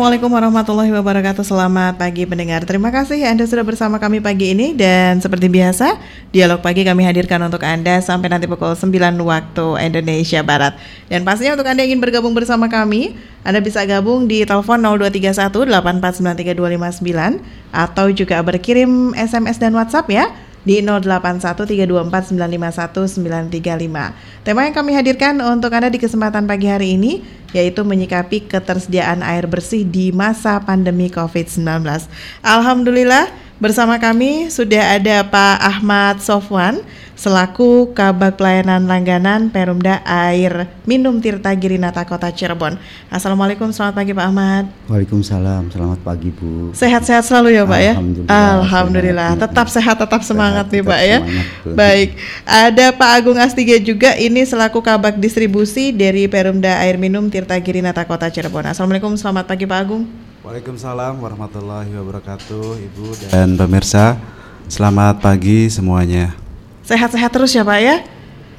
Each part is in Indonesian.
Assalamualaikum warahmatullahi wabarakatuh. Selamat pagi pendengar. Terima kasih Anda sudah bersama kami pagi ini. Dan seperti biasa Dialog pagi kami hadirkan untuk Anda Sampai nanti pukul 9 waktu Indonesia Barat. Dan pastinya untuk Anda yang ingin bergabung bersama kami Anda bisa gabung di telepon 0231 8493259 Atau juga berkirim SMS dan WhatsApp ya di 081324951935. Tema yang kami hadirkan untuk Anda di kesempatan pagi hari ini yaitu menyikapi ketersediaan air bersih di masa pandemi COVID-19. Alhamdulillah bersama kami sudah ada Pak Ahmad Sofwan selaku Kabak Pelayanan Langganan Perumda Air Minum Tirta Girinata Kota Cirebon. Assalamualaikum, selamat pagi Pak Ahmad. Waalaikumsalam, selamat pagi Bu. Sehat-sehat selalu ya Pak ya. Alhamdulillah. Alhamdulillah, Sehat. tetap sehat, tetap semangat Sehat, nih tetap Pak ya. semangat, betul. Baik, ada Pak Agung Astige juga ini selaku Kabak Distribusi dari Perumda Air Minum Tirta Girinata Kota Cirebon. Assalamualaikum, selamat pagi Pak Agung. Waalaikumsalam warahmatullahi wabarakatuh Ibu dan pemirsa Selamat pagi semuanya Sehat-sehat terus ya Pak ya.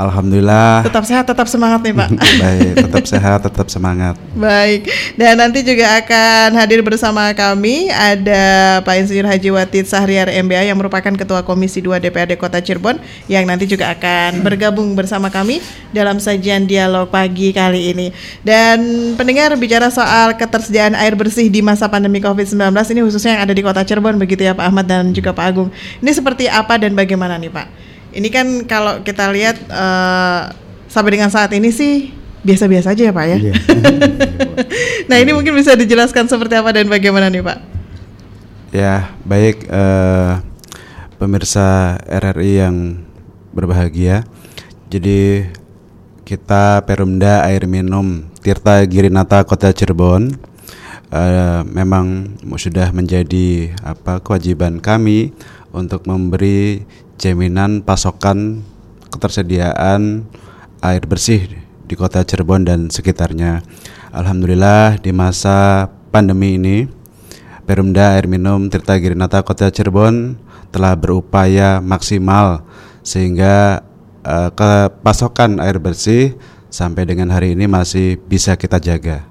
Alhamdulillah Tetap sehat, tetap semangat nih Pak. Baik, tetap sehat, tetap semangat Baik, dan nanti juga akan hadir bersama kami ada Pak Insinyur Haji Watid Sahriar MBA yang merupakan Ketua Komisi 2 DPRD Kota Cirebon yang nanti juga akan bergabung bersama kami dalam sajian dialog pagi kali ini. Dan pendengar bicara soal ketersediaan air bersih di masa pandemi COVID-19 ini khususnya yang ada di Kota Cirebon begitu ya Pak Ahmad dan juga Pak Agung. Ini seperti apa dan bagaimana nih Pak? Ini kan kalau kita lihat eh, sampai dengan saat ini sih biasa-biasa aja ya Pak ya. Iya. nah ini mungkin bisa dijelaskan seperti apa dan bagaimana nih Pak? Ya, baik eh, Pemirsa RRI yang berbahagia Jadi kita Perumda Air Minum Tirta Girinata Kota Cirebon eh, Memang sudah menjadi apa kewajiban kami Untuk memberi jaminan pasokan ketersediaan air bersih di kota Cirebon dan sekitarnya. Alhamdulillah di masa pandemi ini Perumda Air Minum Tirta Girinata Kota Cirebon telah berupaya maksimal sehingga eh, ke pasokan air bersih sampai dengan hari ini masih bisa kita jaga.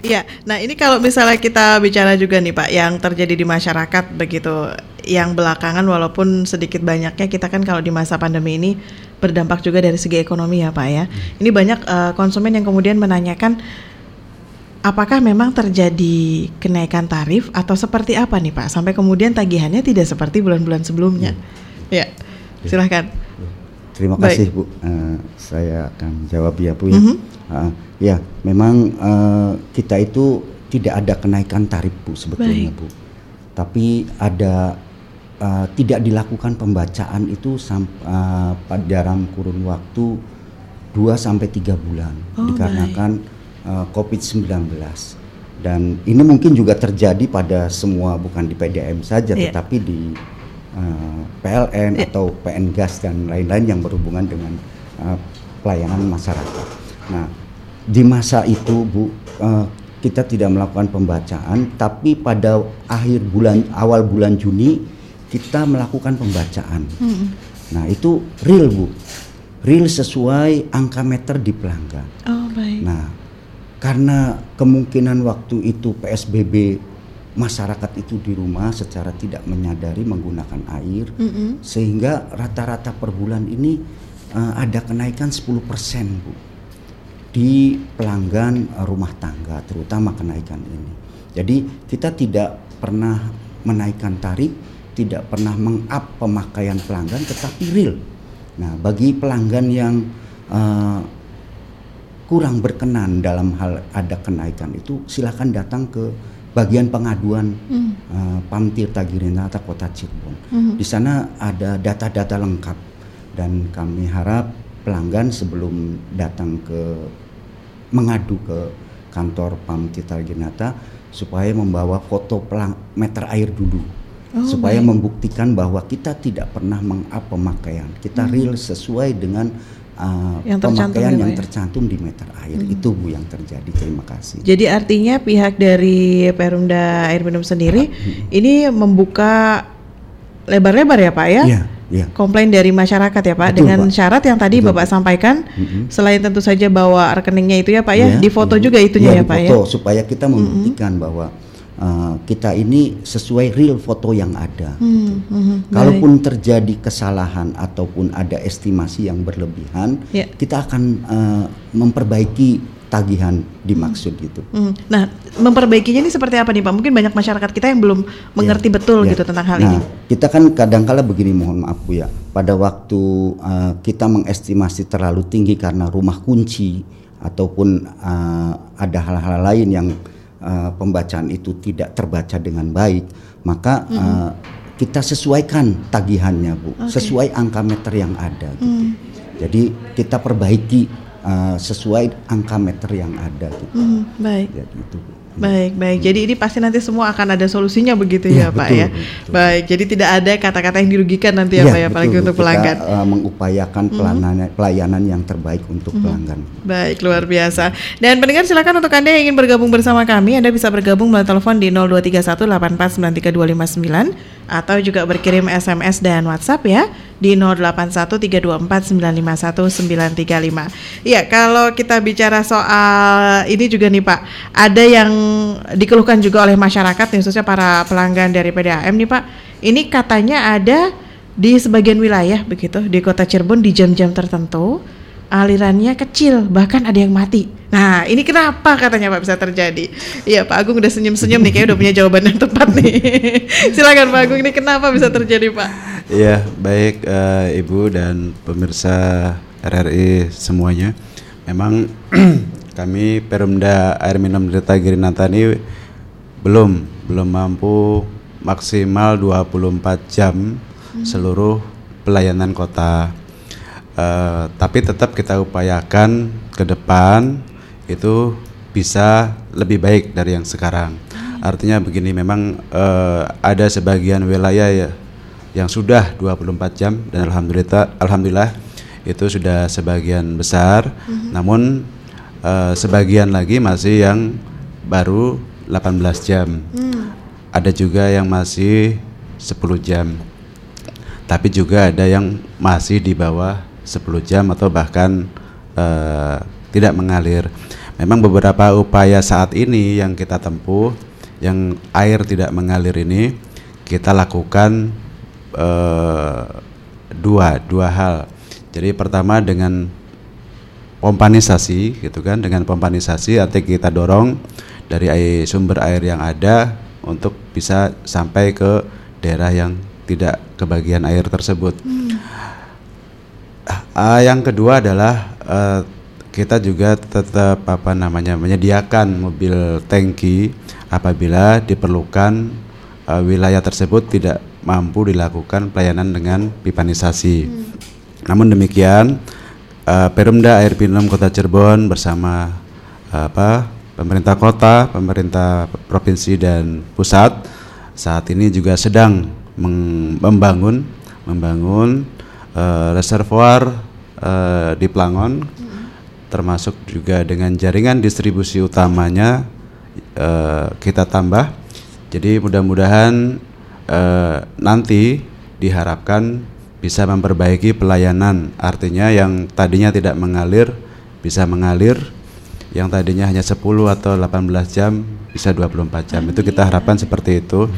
Iya, nah ini kalau misalnya kita bicara juga nih Pak, yang terjadi di masyarakat begitu, yang belakangan walaupun sedikit banyaknya kita kan kalau di masa pandemi ini berdampak juga dari segi ekonomi ya Pak ya. Ini banyak eh, konsumen yang kemudian menanyakan apakah memang terjadi kenaikan tarif atau seperti apa nih Pak, sampai kemudian tagihannya tidak seperti bulan-bulan sebelumnya. Ya, silahkan. Terima Baik. kasih Bu. Eh, saya akan jawab ya Bu ya. Mhm. Ah, ya, memang eh, kita itu tidak ada kenaikan tarif Bu sebetulnya Baik. Bu. Tapi ada eh, tidak dilakukan pembacaan itu pada dalam kurun waktu 2 sampai 3 bulan Oh, dikarenakan eh, Covid-19. Dan ini mungkin juga terjadi pada semua bukan di PDM saja Iya. tetapi di eh, PLN Iya. atau PN Gas dan lain-lain yang berhubungan dengan eh, pelayanan masyarakat. Nah, di masa itu Bu eh, kita tidak melakukan pembacaan, tapi pada akhir bulan awal bulan Juni kita melakukan pembacaan. Mhm. Nah, itu real Bu, real sesuai angka meter di pelanggan. Oh baik. Nah, karena kemungkinan waktu itu PSBB masyarakat itu di rumah secara tidak menyadari menggunakan air Mhm. sehingga rata-rata per bulan ini eh, ada kenaikan 10% Bu di pelanggan eh, rumah tangga terutama kenaikan ini. Jadi kita tidak pernah menaikkan tarif, tidak pernah meng-up pemakaian pelanggan tetapi real. Nah, bagi pelanggan yang eh, kurang berkenan dalam hal ada kenaikan itu silakan datang ke bagian pengaduan Mhm. eh, Pam Tirta Girinata Kota Cirebon. Mhm. Di sana ada data-data lengkap dan kami harap pelanggan sebelum datang ke mengadu ke kantor Pam Tirta Girinata supaya membawa foto pelang meter air dulu. Oh, supaya baik. membuktikan bahwa kita tidak pernah meng-up pemakaian. Kita real sesuai dengan uh, Hmm. Yang tercantum pemakaian ya, yang ya? tercantum di meter air. Itu Bu yang terjadi. Terima kasih. Jadi artinya pihak dari Perumda Air Minum sendiri ini membuka lebar-lebar ya Pak ya? Iya. Iya. komplain dari masyarakat ya Pak Betul, dengan Pak. syarat yang tadi Bapak sampaikan selain tentu saja bawa rekeningnya itu ya Pak ya, Iya, di foto iya. juga itunya Iya, ya Pak ya. supaya kita membuktikan bahwa uh, kita ini sesuai real foto yang ada. Hmm, mhm, Kalaupun terjadi kesalahan ataupun ada estimasi yang berlebihan, Ya. kita akan uh, memperbaiki tagihan dimaksud gitu. Hmm. Nah, memperbaikinya ini seperti apa nih Pak? Mungkin banyak masyarakat kita yang belum mengerti betul Ya. gitu tentang hal nah, ini. kita kan kadangkala begini mohon maaf Bu ya. Pada waktu uh, kita mengestimasi terlalu tinggi karena rumah kunci ataupun uh, ada hal-hal lain yang uh, pembacaan itu tidak terbaca dengan baik, maka uh, kita sesuaikan tagihannya Bu, sesuai angka meter yang ada gitu. Jadi kita perbaiki uh, sesuai angka meter yang ada gitu. Hmm, baik. Ya gitu. Bu. Baik, baik. Jadi ini pasti nanti semua akan ada solusinya begitu ya, Iya, Pak betul, ya. betul. Baik, jadi tidak ada kata-kata yang dirugikan nanti ya, Iya, Pak ya, apalagi betul, untuk kita, pelanggan. uh, mengupayakan pelayanan pelayanan yang terbaik untuk pelanggan. Baik, luar biasa. Dan pendengar silakan untuk Anda yang ingin bergabung bersama kami, Anda bisa bergabung melalui telepon di 02318493259 atau juga berkirim SMS dan WhatsApp ya di 081324951935. Iya, kalau kita bicara soal ini juga nih Pak, ada yang dikeluhkan juga oleh masyarakat khususnya para pelanggan dari PDAM nih Pak. Ini katanya ada di sebagian wilayah begitu di Kota Cirebon di jam-jam tertentu alirannya kecil bahkan ada yang mati. Nah ini kenapa katanya Pak bisa terjadi? Iya Pak Agung udah senyum-senyum nih kayak udah punya jawaban yang tepat nih. Silakan Pak Agung ini kenapa bisa terjadi Pak? Iya, baik eh, Ibu dan pemirsa RRI semuanya. Memang kami Perumda Air Minum Desa Girinata ini belum belum mampu maksimal 24 jam seluruh pelayanan kota. Eh, tapi tetap kita upayakan ke depan itu bisa lebih baik dari yang sekarang. Artinya begini, memang eh, ada sebagian wilayah ya yang sudah 24 jam dan alhamdulillah alhamdulillah itu sudah sebagian besar. Namun eh, sebagian lagi masih yang baru 18 jam. Ada juga yang masih 10 jam tapi juga ada yang masih di bawah 10 jam atau bahkan eh, tidak mengalir. Memang beberapa upaya saat ini yang kita tempuh, yang air tidak mengalir ini, kita lakukan eh, dua dua hal. Jadi pertama dengan pompanisasi, gitu kan, dengan pompanisasi artinya kita dorong dari air, sumber air yang ada untuk bisa sampai ke daerah yang tidak kebagian air tersebut. Ah, yang kedua adalah eh, kita juga tetap apa namanya menyediakan mobil tangki apabila diperlukan eh, wilayah tersebut tidak mampu dilakukan pelayanan dengan pipanisasi. Namun demikian, eh, Perumda Air Minum Kota Cirebon bersama eh, apa pemerintah kota, pemerintah provinsi dan pusat saat ini juga sedang membangun membangun eh, reservoir eh, di Plangon termasuk juga dengan jaringan distribusi utamanya eh, kita tambah. Jadi mudah-mudahan eh, nanti diharapkan bisa memperbaiki pelayanan. Artinya yang tadinya tidak mengalir bisa mengalir, yang tadinya hanya 10 atau 18 jam bisa 24 jam. Itu kita harapkan seperti itu.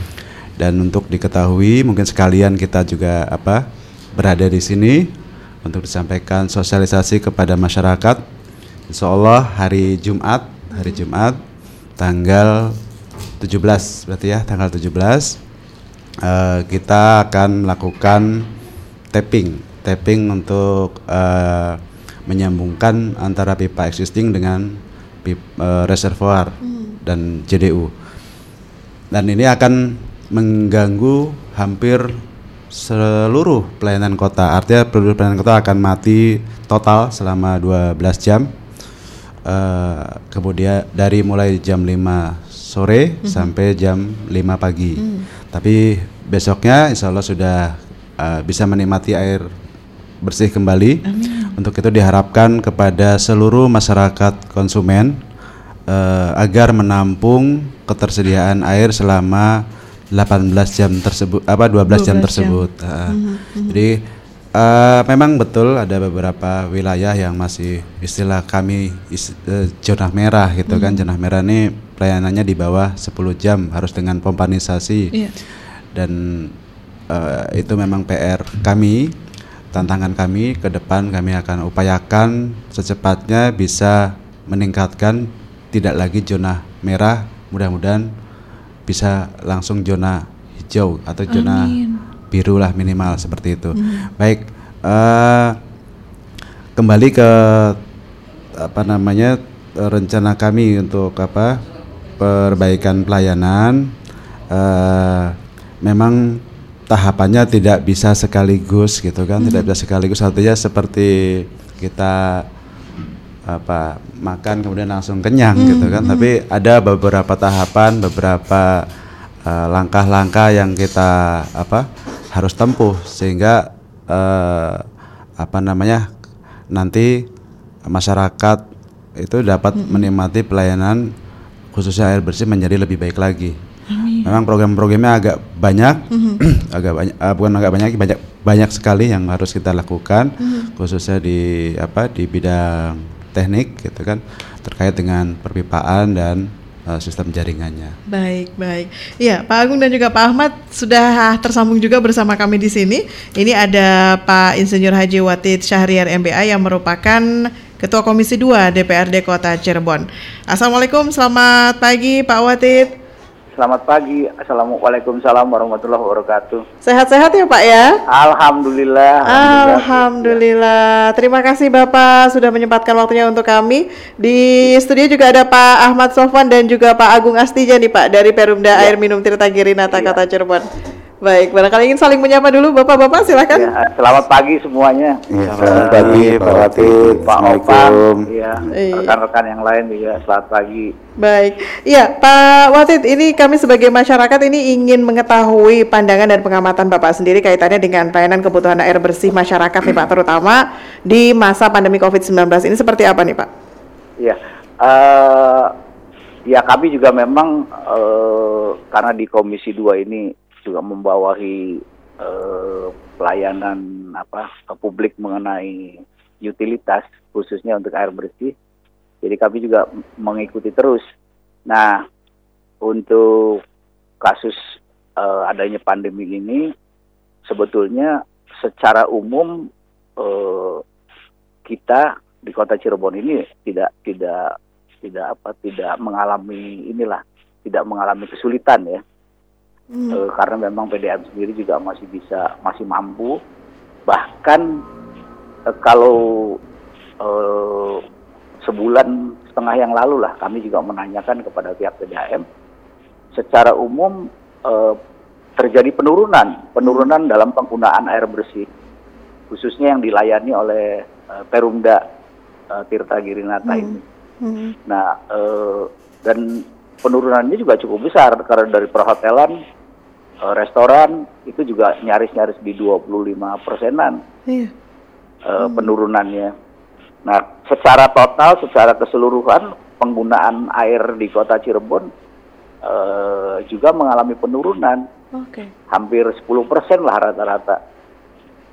Dan untuk diketahui mungkin sekalian kita juga apa berada di sini untuk disampaikan sosialisasi kepada masyarakat. Insya Allah hari Jumat, hari Jumat tanggal 17 berarti ya tanggal 17 eh, kita akan melakukan tapping, tapping untuk eh, menyambungkan antara pipa existing dengan pip- eh, reservoir dan JDU. Dan ini akan mengganggu hampir seluruh pelayanan kota. Artinya seluruh pelayanan kota akan mati total selama 12 jam. Eh, kemudian dari mulai jam 5 sore sampai jam 5 pagi. Tapi besoknya insya Allah sudah eh, bisa menikmati air bersih kembali. Untuk itu diharapkan kepada seluruh masyarakat konsumen eh, agar menampung ketersediaan air selama 18 jam tersebut apa 12, 12 jam jam. tersebut. Ah, Jadi eh, memang betul ada beberapa wilayah yang masih istilah kami is- eh, zona merah gitu kan. Zona merah ini pelayanannya di bawah 10 jam harus dengan pompanisasi. Iya. Dan eh, itu memang PR kami, tantangan kami ke depan kami akan upayakan secepatnya bisa meningkatkan tidak lagi zona merah, mudah-mudahan bisa langsung zona hijau atau zona biru lah minimal seperti itu. Baik, eh, kembali ke apa namanya rencana kami untuk apa perbaikan pelayanan. eh, memang tahapannya tidak bisa sekaligus gitu kan, tidak bisa sekaligus. Artinya seperti kita apa makan kemudian langsung kenyang gitu kan. tapi ada beberapa tahapan beberapa eh, langkah-langkah yang kita apa harus tempuh sehingga eh, apa namanya nanti masyarakat itu dapat menikmati pelayanan khususnya air bersih menjadi lebih baik lagi. Memang program-programnya agak banyak, agak banyak, eh, bukan agak banyak, banyak banyak sekali yang harus kita lakukan, khususnya di apa di bidang teknik gitu kan terkait dengan perpipaan dan eh, sistem jaringannya. Baik, baik. Iya, Pak Agung dan juga Pak Ahmad sudah tersambung juga bersama kami di sini. Ini ada Pak Insinyur Haji Watid Syahriar MBA yang merupakan Ketua Komisi 2 DPRD Kota Cirebon. Assalamualaikum, selamat pagi Pak Watid. Selamat pagi. Assalamualaikum warahmatullahi wabarakatuh. Sehat-sehat ya Pak ya? Alhamdulillah. Alhamdulillah. Terima kasih Bapak sudah menyempatkan waktunya untuk kami. Di studio juga ada Pak Ahmad Sofwan dan juga Pak Agung Astija nih Pak dari Perumda Air Minum Tirta Girinata Kota Cirebon. Baik, barangkali ingin saling menyapa dulu Bapak-bapak silakan. Ya, selamat pagi semuanya. Iya, Selamat pagi, Pak Watid. Pak Opan, Assalamualaikum. ya, Iya. rekan-rekan yang lain juga selamat pagi. Baik, iya Pak Watid, ini kami sebagai masyarakat ini ingin mengetahui pandangan dan pengamatan Bapak sendiri kaitannya dengan pelayanan kebutuhan air bersih masyarakat nih Pak, terutama di masa pandemi COVID-19 ini seperti apa nih Pak? Iya. eh ya kami juga memang eh, karena di Komisi 2 ini juga membawahi eh, pelayanan apa ke publik mengenai utilitas khususnya untuk air bersih. Jadi kami juga mengikuti terus. Nah, untuk kasus eh, adanya pandemi ini sebetulnya secara umum eh, kita di kota Cirebon ini tidak tidak tidak apa tidak mengalami inilah tidak mengalami kesulitan ya Eh, karena memang PDM sendiri juga masih bisa masih mampu bahkan eh, kalau eh, sebulan setengah yang lalu lah kami juga menanyakan kepada pihak PDAM secara umum eh, terjadi penurunan penurunan dalam penggunaan air bersih khususnya yang dilayani oleh eh, Perumda eh, Tirta Girinata ini. Hmm. Nah, eh, dan penurunannya juga cukup besar karena dari perhotelan, eh, restoran itu juga nyaris-nyaris di 25 persenan Iya. eh, penurunannya. Nah, secara total, secara keseluruhan penggunaan air di kota Cirebon eh, juga mengalami penurunan Oke. hampir 10 persen lah rata-rata.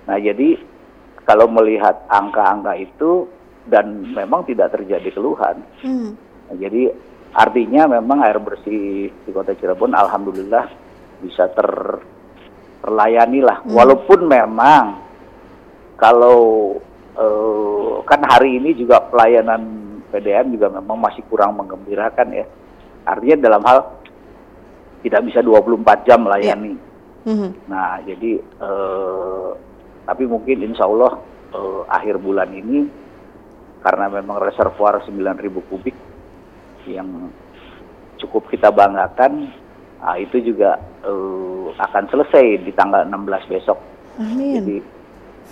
Nah jadi kalau melihat angka-angka itu dan memang tidak terjadi keluhan, Hmm. nah, jadi artinya memang air bersih di kota Cirebon alhamdulillah bisa ter terlayani lah. Walaupun memang kalau eh, kan hari ini juga pelayanan PDM juga memang masih kurang menggembirakan ya. Artinya dalam hal tidak bisa 24 jam melayani. Hmm. Nah, jadi eh, tapi mungkin insya Allah eh, akhir bulan ini karena memang reservoir 9.000 kubik yang cukup kita banggakan, nah, itu juga eh, akan selesai di tanggal 16 besok. Amin. Jadi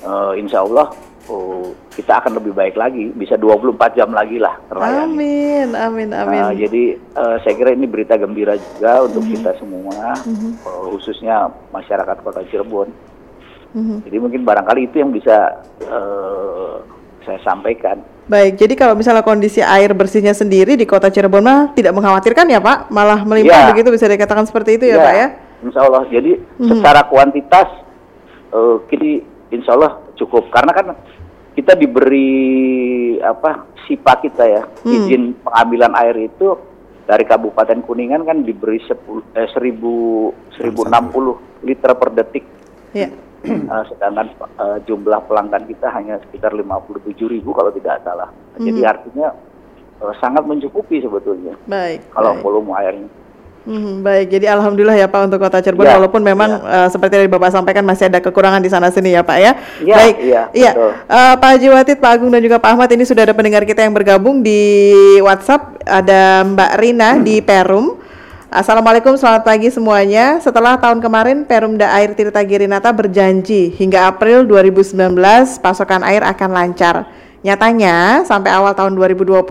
eh, insya Allah oh, kita akan lebih baik lagi, bisa 24 jam lagi lah terlayani. Amin, amin, amin. Nah, jadi eh, saya kira ini berita gembira juga untuk kita semua, eh, khususnya masyarakat Kota Cirebon. Mhm. Jadi mungkin barangkali itu yang bisa eh, saya sampaikan. Baik, jadi kalau misalnya kondisi air bersihnya sendiri di kota Cirebon mah tidak mengkhawatirkan ya Pak? Malah melimpah Iya. begitu bisa dikatakan seperti itu ya Iya. Pak ya? insya Allah. Jadi secara kuantitas uh, kini insya Allah cukup karena kan kita diberi apa SIPA kita ya izin pengambilan air itu dari Kabupaten Kuningan kan diberi 10, eh, 1000 1060 liter per detik. Ya. Uh, sedangkan uh, jumlah pelanggan kita hanya sekitar 57 ribu kalau tidak salah. Jadi artinya uh, sangat mencukupi sebetulnya Baik. kalau baik. volume airnya. Hmm, baik, jadi alhamdulillah ya Pak untuk Kota Cirebon Ya, walaupun memang eh, seperti yang Bapak sampaikan masih ada kekurangan di sana sini ya Pak ya. Ya, baik. iya, betul. Eh, Pak Haji Watit, Pak Agung dan juga Pak Ahmad ini sudah ada pendengar kita yang bergabung di WhatsApp. Ada Mbak Rina di Perum. Assalamualaikum, selamat pagi semuanya. Setelah tahun kemarin Perumda Air Tirta Girinata berjanji hingga April 2019 pasokan air akan lancar. Nyatanya sampai awal tahun 2020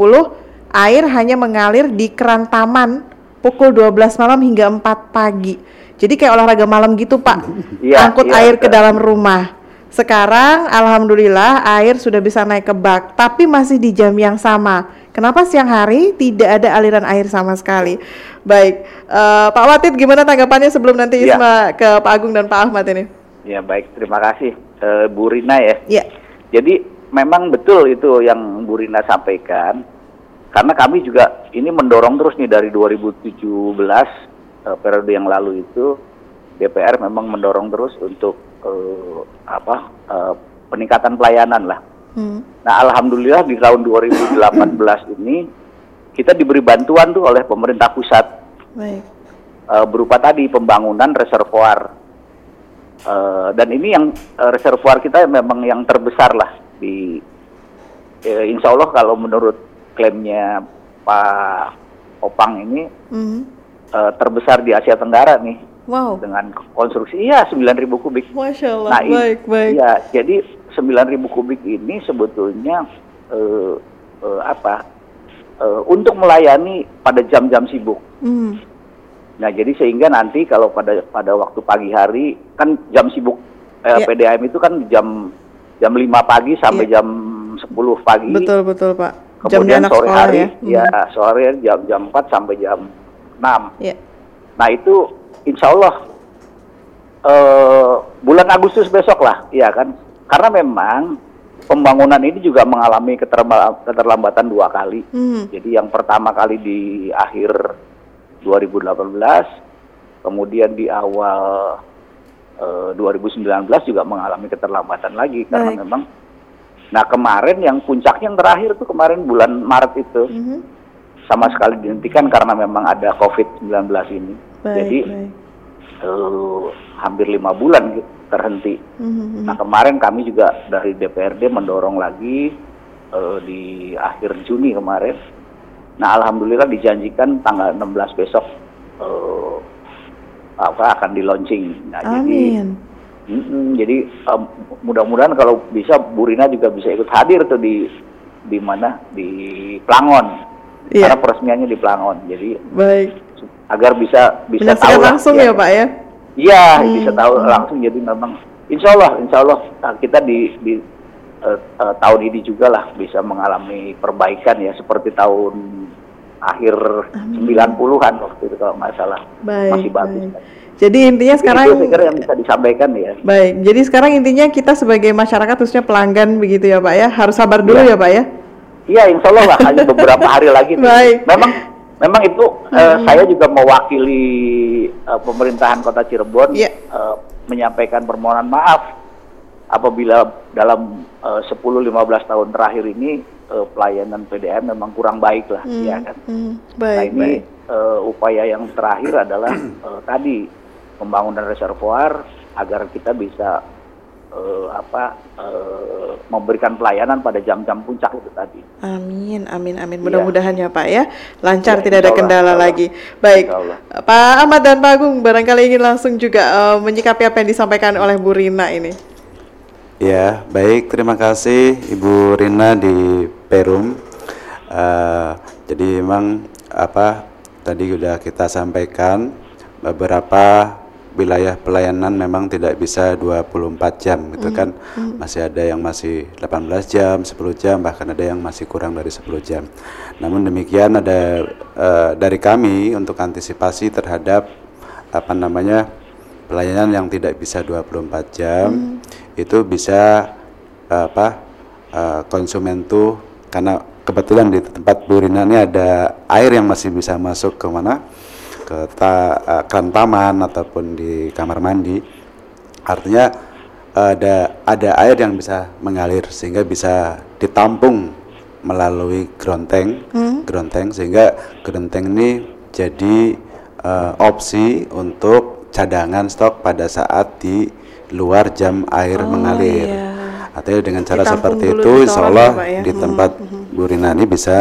air hanya mengalir di keran taman pukul 12 malam hingga 4 pagi. Jadi kayak olahraga malam gitu, Pak. Iya, Angkut iya, air ke dalam rumah. Sekarang alhamdulillah air sudah bisa naik ke bak, tapi masih di jam yang sama. Kenapa siang hari tidak ada aliran air sama sekali? Baik, eh, Pak Watit gimana tanggapannya sebelum nanti Iya. Isma ke Pak Agung dan Pak Ahmad ini? Ya baik, terima kasih eh, Bu Rina ya. Ya, Jadi memang betul itu yang Bu Rina sampaikan. Karena kami juga ini mendorong terus nih dari 2017 eh, periode yang lalu itu DPR memang mendorong terus untuk eh, apa eh, peningkatan pelayanan lah. Hmm. Nah alhamdulillah di tahun 2018 ini kita diberi bantuan tuh oleh pemerintah pusat baik. eh, berupa tadi pembangunan reservoir Eh, dan ini yang eh, reservoir kita memang yang terbesar lah di eh, Insya Allah kalau menurut klaimnya Pak Opang ini Mhm. eh, terbesar di Asia Tenggara nih Wow, dengan konstruksi iya 9.000 kubik. masya Allah. Nah, baik, baik. Iya, jadi 9.000 kubik ini sebetulnya eh, eh, apa? eh, untuk melayani pada jam-jam sibuk. Hmm. Nah, jadi sehingga nanti kalau pada pada waktu pagi hari kan jam sibuk eh, Iya. PDAM itu kan jam jam 5 pagi sampai Iya. jam 10 pagi. Betul, betul Pak. Kemudian anak sore hari ya. ya, sore jam jam 4 sampai jam 6. Ya. Nah, itu insya Allah eh, bulan Agustus besok lah, ya kan? Karena memang pembangunan ini juga mengalami keterlambatan dua kali. Hmm. Jadi yang pertama kali di akhir 2018, kemudian di awal eh, 2019 juga mengalami keterlambatan lagi karena Baik. memang Nah kemarin yang puncaknya yang terakhir tuh kemarin bulan Maret itu Mhm. sama sekali dihentikan karena memang ada COVID-19 ini. Baik, Jadi baik. eh, hampir lima bulan terhenti. Mhm. Nah kemarin kami juga dari DPRD mendorong lagi eh, di akhir Juni kemarin. Nah alhamdulillah dijanjikan tanggal 16 besok eh, apa akan di launching. Nah jadi Amin. Mm-mm, jadi em, mudah-mudahan kalau bisa Bu Rina juga bisa ikut hadir tuh di di mana di Plangon. Iya. Karena peresmiannya di Plangon. Jadi Baik. Agar bisa bisa Menyaksikan tahu langsung ya. ya Pak ya. Iya, Hmm. bisa tahu langsung. Jadi memang Insya Allah, Insya Allah nah, kita di di eh, eh, tahun ini juga lah bisa mengalami perbaikan ya seperti tahun akhir 90-an waktu itu kalau nggak salah Baik. masih bagus. baik. Jadi intinya sekarang itu saya kira yang bisa disampaikan ya. Baik, jadi sekarang intinya kita sebagai masyarakat khususnya pelanggan begitu ya Pak ya, harus sabar dulu Iya. ya Pak ya. Iya, insya Allah lah hanya beberapa hari lagi. Baik. Memang, memang itu eh, saya juga mewakili eh, pemerintahan Kota Cirebon Iya. eh, menyampaikan permohonan maaf apabila dalam 10-15 tahun terakhir ini eh, pelayanan PDM memang kurang baik lah, Hmm, ya kan. hmm, Nah Baik, ini baik. eh, upaya yang terakhir adalah eh, tadi pembangunan reservoir agar kita bisa eh, apa eh, memberikan pelayanan pada jam-jam puncak itu tadi. Amin, amin, amin. Iya. Mudah-mudahan ya Pak ya, lancar Iya, tidak ada kendala Allah. lagi. Baik. Pak Ahmad dan Pak Agung barangkali ingin langsung juga eh, menyikapi apa yang disampaikan oleh Bu Rina ini. Ya, baik. Terima kasih Ibu Rina di Perum. Eh, jadi memang apa tadi sudah kita sampaikan beberapa wilayah pelayanan memang tidak bisa 24 jam gitu kan. Masih ada yang masih 18 jam, 10 jam, bahkan ada yang masih kurang dari 10 jam. Namun demikian ada eh, dari kami untuk antisipasi terhadap apa namanya pelayanan yang tidak bisa 24 jam itu bisa apa uh, konsumen tuh karena kebetulan di tempat Bu Rina ini ada air yang masih bisa masuk ke mana ke ta, uh, keran taman ataupun di kamar mandi. Artinya ada ada air yang bisa mengalir sehingga bisa ditampung melalui gronteng gronteng sehingga gronteng ini jadi uh, opsi untuk cadangan stok pada saat di luar jam air mengalir. iya. artinya dengan cara Ditampung seperti itu insya Allah ya, Pak, ya? di tempat Bu Rina ini bisa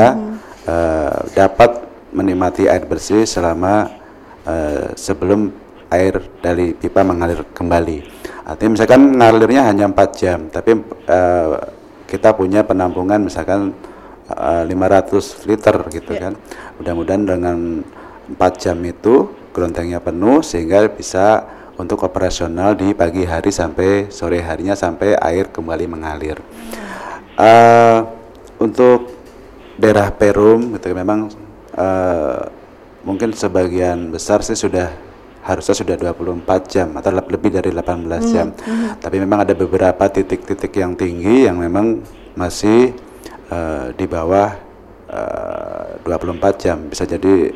eh, dapat menikmati air bersih selama eh, sebelum air dari pipa mengalir kembali. Artinya misalkan ngalirnya hanya 4 jam, tapi eh, kita punya penampungan misalkan eh, 500 liter gitu Ya. kan. Mudah-mudahan dengan 4 jam itu gelontengnya penuh sehingga bisa untuk operasional di pagi hari sampai sore harinya sampai air kembali mengalir. Eh, untuk daerah Perum gitu memang eh, mungkin sebagian besar sih sudah harusnya sudah 24 jam atau leb- lebih dari 18 jam. Tapi memang ada beberapa titik-titik yang tinggi yang memang masih eh, di bawah eh, 24 jam. Bisa jadi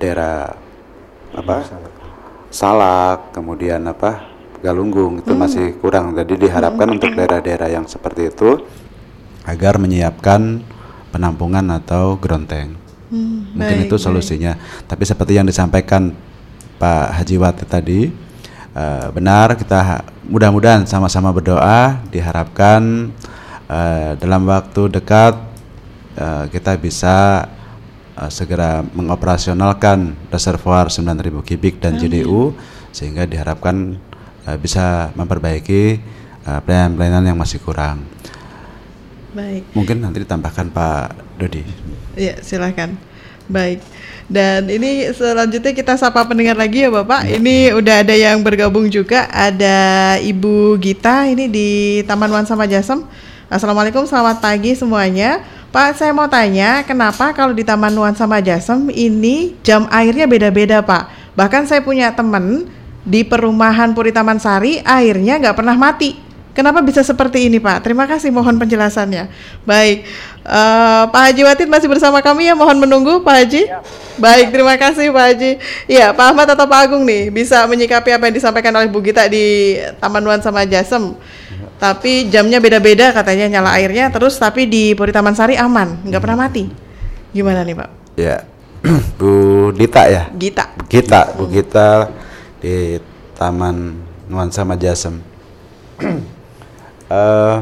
daerah apa? Salak, kemudian apa? Galunggung itu masih kurang. Jadi diharapkan untuk daerah-daerah yang seperti itu agar menyiapkan penampungan atau gronteng. Mungkin baik, itu solusinya. Tapi seperti yang disampaikan Pak Haji Wati tadi, eh, benar kita ha- mudah-mudahan sama-sama berdoa diharapkan eh, dalam waktu dekat eh, kita bisa eh, segera mengoperasionalkan reservoir 9000 kubik dan JDU sehingga diharapkan eh, bisa memperbaiki pelayanan-pelayanan yang masih kurang. Baik. Mungkin nanti ditambahkan Pak Dodi. Iya, silakan. Baik. Dan ini selanjutnya kita sapa pendengar lagi ya Bapak. Ini udah ada yang bergabung juga. Ada Ibu Gita ini di Taman Wan sama Jasem. Assalamualaikum, selamat pagi semuanya. Pak, saya mau tanya, kenapa kalau di Taman Wan sama Jasem ini jam airnya beda-beda Pak? Bahkan saya punya teman di perumahan Puri Taman Sari, airnya nggak pernah mati. Kenapa bisa seperti ini Pak? Terima kasih mohon penjelasannya. Baik, Eh, Pak Haji Watit masih bersama kami ya, mohon menunggu Pak Haji. Baik, terima kasih Pak Haji. Iya, Pak Ahmad atau Pak Agung nih bisa menyikapi apa yang disampaikan oleh Bu Gita di Taman Wan sama Jasem. Tapi jamnya beda-beda katanya nyala airnya, terus tapi di Puri Taman Sari aman, nggak pernah mati. Gimana nih Pak? Ya, Bu Dita ya. Gita. Gita, Bu Gita di Taman Nuansa Majasem. Eh,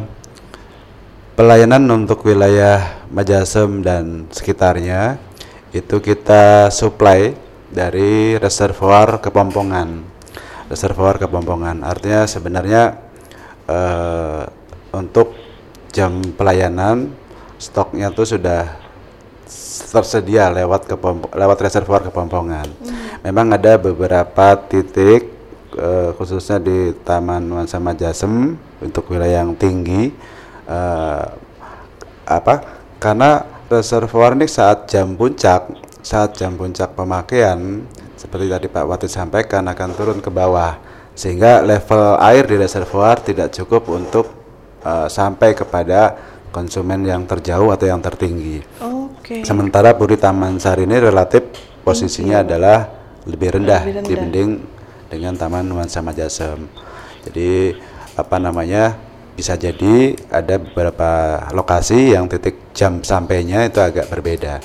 pelayanan untuk wilayah Majasem dan sekitarnya itu kita supply dari reservoir Kepompongan. Reservoir Kepompongan. Artinya sebenarnya eh, untuk jam pelayanan stoknya tuh sudah tersedia lewat lewat reservoir Kepompongan. Memang ada beberapa titik eh, khususnya di Taman Nuansa Majasem untuk wilayah yang tinggi eh, apa karena reservoir ini saat jam puncak saat jam puncak pemakaian seperti tadi Pak Wati sampaikan akan turun ke bawah sehingga level air di reservoir tidak cukup untuk eh, sampai kepada konsumen yang terjauh atau yang tertinggi. Oke. Sementara Puri Taman Sari ini relatif posisinya adalah lebih rendah, Lebih rendah. dibanding dengan Taman Nuansa Majasem. Jadi apa namanya bisa jadi ada beberapa lokasi yang titik jam sampainya itu agak berbeda.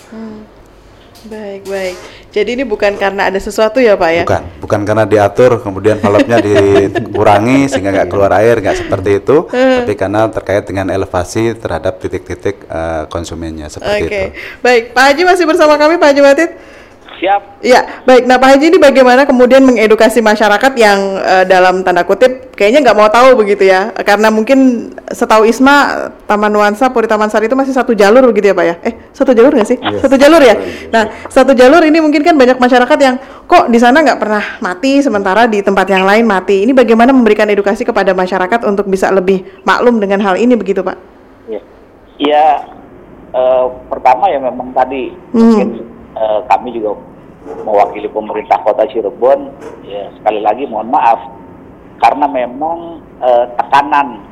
Baik, baik. Jadi ini bukan karena ada sesuatu ya Pak ya? Bukan, bukan karena diatur kemudian valve-nya dikurangi sehingga nggak keluar air, nggak seperti itu, tapi karena terkait dengan elevasi terhadap titik-titik eh, konsumennya seperti Oke, itu. baik. Pak Haji masih bersama kami, Pak Haji Watit. Siap. Iya, baik. Nah, Pak Haji ini bagaimana kemudian mengedukasi masyarakat yang eh, dalam tanda kutip kayaknya nggak mau tahu begitu ya? Karena mungkin setahu Isma Taman Nuansa Puri Taman Sari itu masih satu jalur begitu ya, Pak ya? Eh, satu jalur nggak sih? Satu jalur ya. Nah, satu jalur ini mungkin kan banyak masyarakat yang kok di sana nggak pernah mati, sementara di tempat yang lain mati. Ini bagaimana memberikan edukasi kepada masyarakat untuk bisa lebih maklum dengan hal ini begitu, Pak? Ya, ya eh, pertama ya memang tadi Hmm. mungkin eh, kami juga mewakili pemerintah Kota Cirebon, ya sekali lagi mohon maaf karena memang eh, tekanan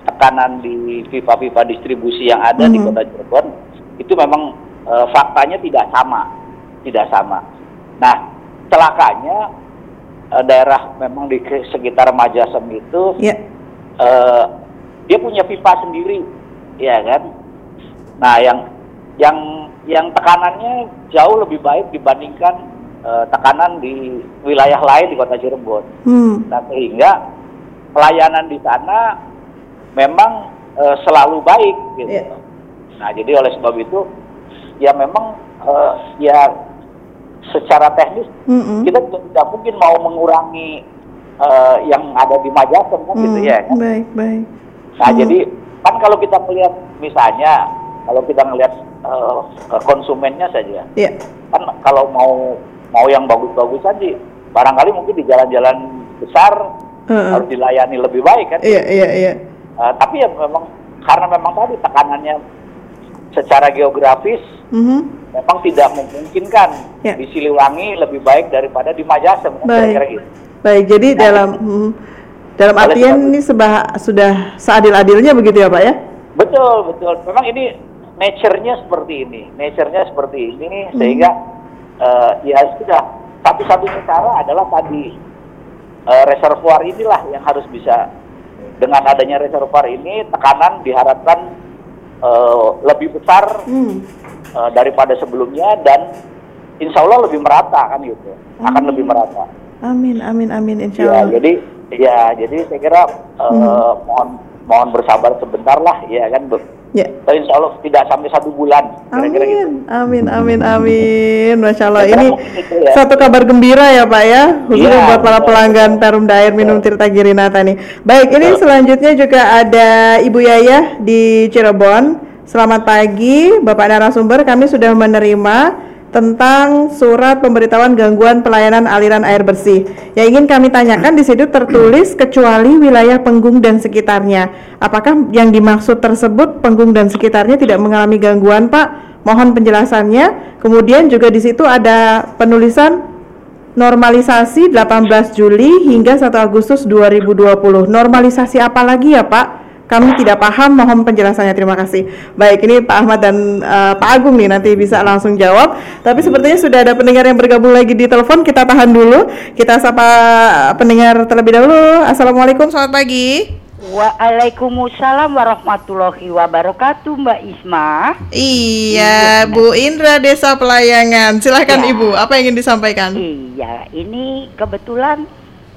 tekanan di pipa-pipa distribusi yang ada di Mhm. Kota Cirebon itu memang eh, faktanya tidak sama, tidak sama. Nah, celakanya eh, daerah memang di sekitar Majasem itu Ya. eh, dia punya pipa sendiri, ya kan? Nah, yang yang yang tekanannya jauh lebih baik dibandingkan eh, tekanan di wilayah lain di Kota Cirebon. Hmm. Nah, sehingga pelayanan di sana memang eh, selalu baik gitu. Iya. Nah, jadi oleh sebab itu ya memang eh, ya secara teknis Mm-mm. kita juga tidak mungkin mau mengurangi eh, yang ada di Majasem kan gitu Hmm, ya. kan? Baik, baik. Nah, Hmm. jadi kan kalau kita melihat misalnya kalau kita melihat eh, konsumennya saja, Ya. kan kalau mau mau yang bagus-bagus aja, barangkali mungkin di jalan-jalan besar Heeh. harus dilayani lebih baik kan. Iya, iya, iya. Eh, tapi ya memang karena memang tadi tekanannya secara geografis Mhm. memang tidak memungkinkan Ya. di Siliwangi lebih baik daripada di Majasem kan kira-kira gitu. Baik, jadi Nah, dalam hmm, dalam artian ini sebah, sudah seadil-adilnya begitu ya, Pak ya? Betul, betul. Memang ini nature-nya seperti ini. Nature-nya seperti ini sehingga eh, ya sudah satu-satunya cara adalah tadi eh, reservoir inilah yang harus bisa dengan adanya reservoir ini tekanan diharapkan eh, lebih besar Hmm. eh, daripada sebelumnya dan insya Allah lebih merata kan gitu. Akan lebih merata. Amin, amin, amin, insya Ya, Allah. jadi ya jadi saya kira eh, mohon mohon bersabar sebentar lah ya kan. Bu. Ya. So, insya Allah tidak sampai satu bulan gitu. Amin, amin, amin, amin. Masya Allah. Kira Ini itu ya. satu kabar gembira ya Pak ya, khususnya Iya, buat para pelanggan. Perumda Air Minum Tirta Girinata nih. Baik, ini selanjutnya juga ada Ibu Yayah di Cirebon. Selamat pagi, Bapak narasumber. Kami sudah menerima tentang surat pemberitahuan gangguan pelayanan aliran air bersih. Yang ingin kami tanyakan di situ tertulis kecuali wilayah Penggung dan sekitarnya. Apakah yang dimaksud tersebut Penggung dan sekitarnya tidak mengalami gangguan, Pak? Mohon penjelasannya. Kemudian juga di situ ada penulisan normalisasi 18 Juli hingga 1 Agustus 2020. Normalisasi apa lagi ya, Pak? Kami tidak paham, mohon penjelasannya. Terima kasih. Baik, ini Pak Ahmad dan eh, Pak Agung nih nanti bisa langsung jawab. Tapi sepertinya sudah ada pendengar yang bergabung lagi di telepon. Kita tahan dulu. Kita sapa pendengar terlebih dahulu. Assalamualaikum, selamat pagi. Waalaikumsalam warahmatullahi wabarakatuh Mbak Isma Iya, Bu Indra Desa Pelayangan. Silahkan Ya. Ibu, apa yang ingin disampaikan? Iya ini kebetulan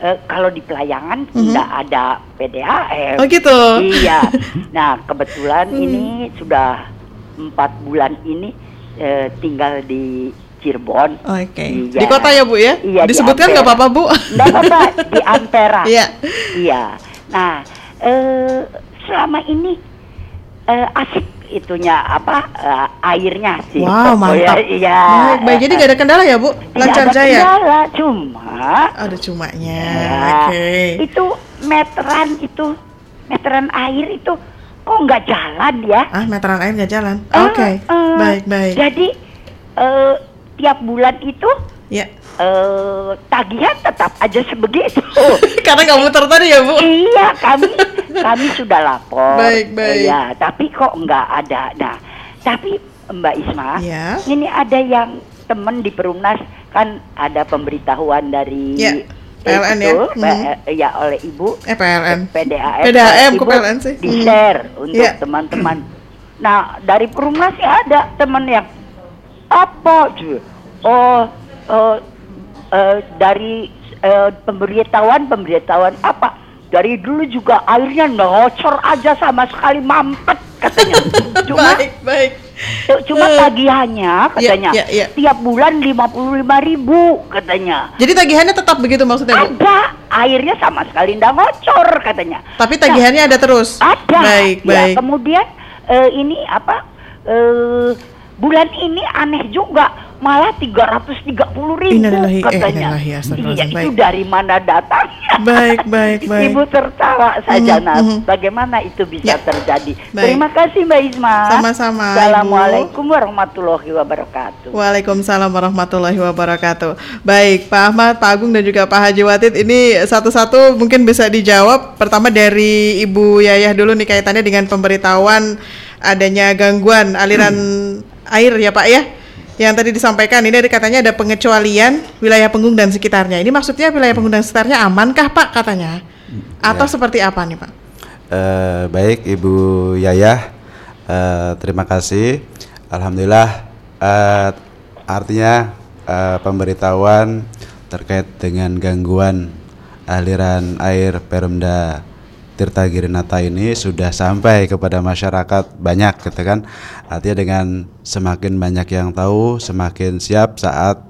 eh, kalau di pelayangan Mhm. tidak ada PDAM Oh gitu. Iya Nah kebetulan Hmm. ini sudah empat bulan ini eh, tinggal di Cirebon Oke. Iya. Di kota ya Bu ya? Iya, di Disebutkan nggak apa-apa Bu? Nggak apa-apa di Ampera Iya. Iya. Nah, eh, selama ini eh, asik itunya apa eh, airnya sih. Wow, Oh, mantap. ya, Iya. Baik, baik. Jadi nggak ada kendala ya Bu? Lancar ada jaya. kendala, cuma Ada cumanya. ya, Oke. itu meteran itu meteran air itu kok nggak jalan ya? Ah, meteran air nggak jalan. Eh, Oke. eh, Baik, baik. Jadi eh, tiap bulan itu Ya. eh, tagihan tetap aja sebegitu. Karena nggak muter tadi ya Bu? iya, kami kami sudah lapor. Baik, baik. Iya, tapi kok nggak ada. Nah, tapi Mbak Isma, Ya. ini ada yang temen di Perumnas kan ada pemberitahuan dari Ya, PLN ya. itu, Mhm. P- ya oleh Ibu Eh, PLN. PDAM. PDAM Ibu ke PLN sih. Di Mhm. share untuk Ya. teman-teman. Nah, dari Perumnas sih ada teman yang apa cuy? Oh, eh, eh, dari eh, pemberitahuan pemberitahuan apa? Dari dulu juga airnya ngocor aja sama sekali mampet katanya. Cuma baik, baik. cuma Eh. tagihannya katanya ya, ya. tiap bulan 55.000 ribu katanya. Jadi tagihannya tetap begitu maksudnya Bu? Ada airnya sama sekali nggak ngocor katanya. Tapi tagihannya ada terus. Ada. Baik, Ya, baik. kemudian eh, ini apa? eh, bulan ini aneh juga malah 330 ribu Innalillahi, eh, katanya. innalillahi, astagfirullahaladzim. Iya, itu Baik. dari mana datangnya? Baik, baik, baik. Ibu tertawa saja, Nas. mhm. Bagaimana itu bisa Ya. terjadi? Baik. Terima kasih Mbak Isma. Sama-sama, Ibu. Assalamualaikum warahmatullahi wabarakatuh. Waalaikumsalam warahmatullahi wabarakatuh. Baik, Pak Ahmad, Pak Agung dan juga Pak Haji Watid ini satu-satu mungkin bisa dijawab. Pertama dari Ibu Yayah dulu nih kaitannya dengan pemberitahuan adanya gangguan aliran air ya Pak ya. Yang tadi disampaikan ini ada katanya ada pengecualian wilayah Penggung dan sekitarnya. Ini maksudnya wilayah Penggung dan sekitarnya amankah Pak katanya? Atau seperti apa nih Pak? Eh, baik Ibu Yayah, eh, terima kasih. Alhamdulillah, eh, artinya eh, pemberitahuan terkait dengan gangguan aliran air Perumda Tirta Girinata ini sudah sampai kepada masyarakat banyak gitu kan. Artinya dengan semakin banyak yang tahu, semakin siap saat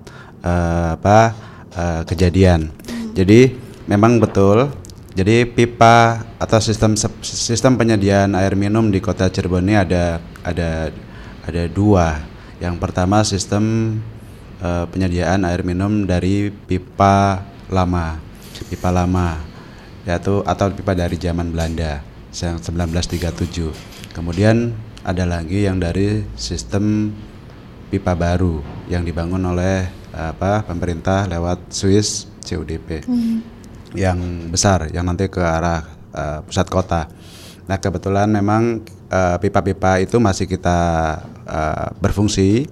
eh, apa eh, kejadian. Jadi memang betul jadi pipa atau sistem sistem penyediaan air minum di Kota Cirebon ini ada ada ada dua. Yang pertama sistem eh, penyediaan air minum dari pipa lama, pipa lama, yaitu atau pipa dari zaman Belanda yang 1937. Kemudian ada lagi yang dari sistem pipa baru yang dibangun oleh apa pemerintah lewat Swiss CUDP yang besar yang nanti ke arah eh, pusat kota. Nah kebetulan memang eh, pipa-pipa itu masih kita eh, berfungsi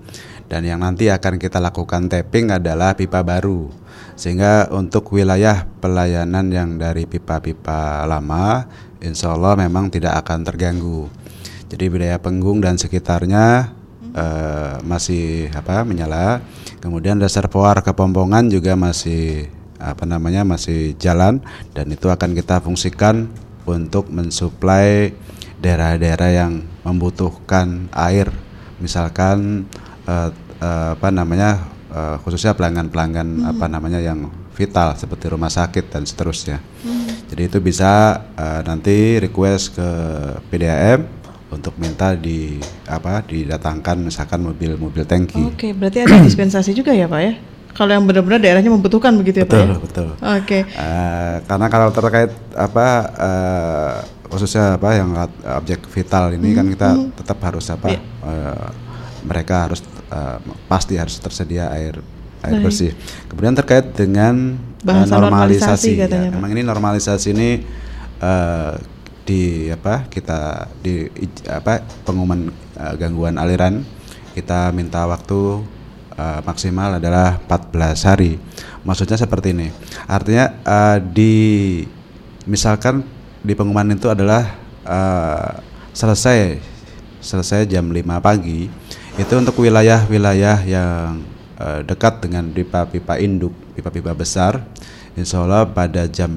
dan yang nanti akan kita lakukan tapping adalah pipa baru sehingga untuk wilayah pelayanan yang dari pipa-pipa lama insya Allah memang tidak akan terganggu. Jadi wilayah Penggung dan sekitarnya eh, masih apa menyala. Kemudian reservoir kepompongan juga masih apa namanya masih jalan dan itu akan kita fungsikan untuk mensuplai daerah-daerah yang membutuhkan air misalkan eh, eh, apa namanya eh, khususnya pelanggan-pelanggan apa namanya yang vital seperti rumah sakit dan seterusnya jadi itu bisa eh, nanti request ke PDAM untuk minta di apa didatangkan misalkan mobil-mobil tangki Oke, berarti ada dispensasi juga ya Pak ya? Kalau yang benar-benar daerahnya membutuhkan begitu ya Pak betul ya? betul Oke. Eh, karena kalau terkait apa eh, khususnya apa yang objek vital ini kan kita tetap harus apa Iya. eh, mereka harus eh, pasti harus tersedia air air Baik. bersih. Kemudian terkait dengan eh, Bahasa normalisasi ya, katanya, Pak. memang ini normalisasi ini eh, di apa kita di apa pengumuman eh, gangguan aliran kita minta waktu eh, maksimal adalah 14 hari. Maksudnya seperti ini. Artinya eh, di misalkan di pengumuman itu adalah eh, selesai selesai jam 5 pagi itu untuk wilayah-wilayah yang eh, dekat dengan pipa-pipa induk, pipa-pipa besar, insya Allah pada jam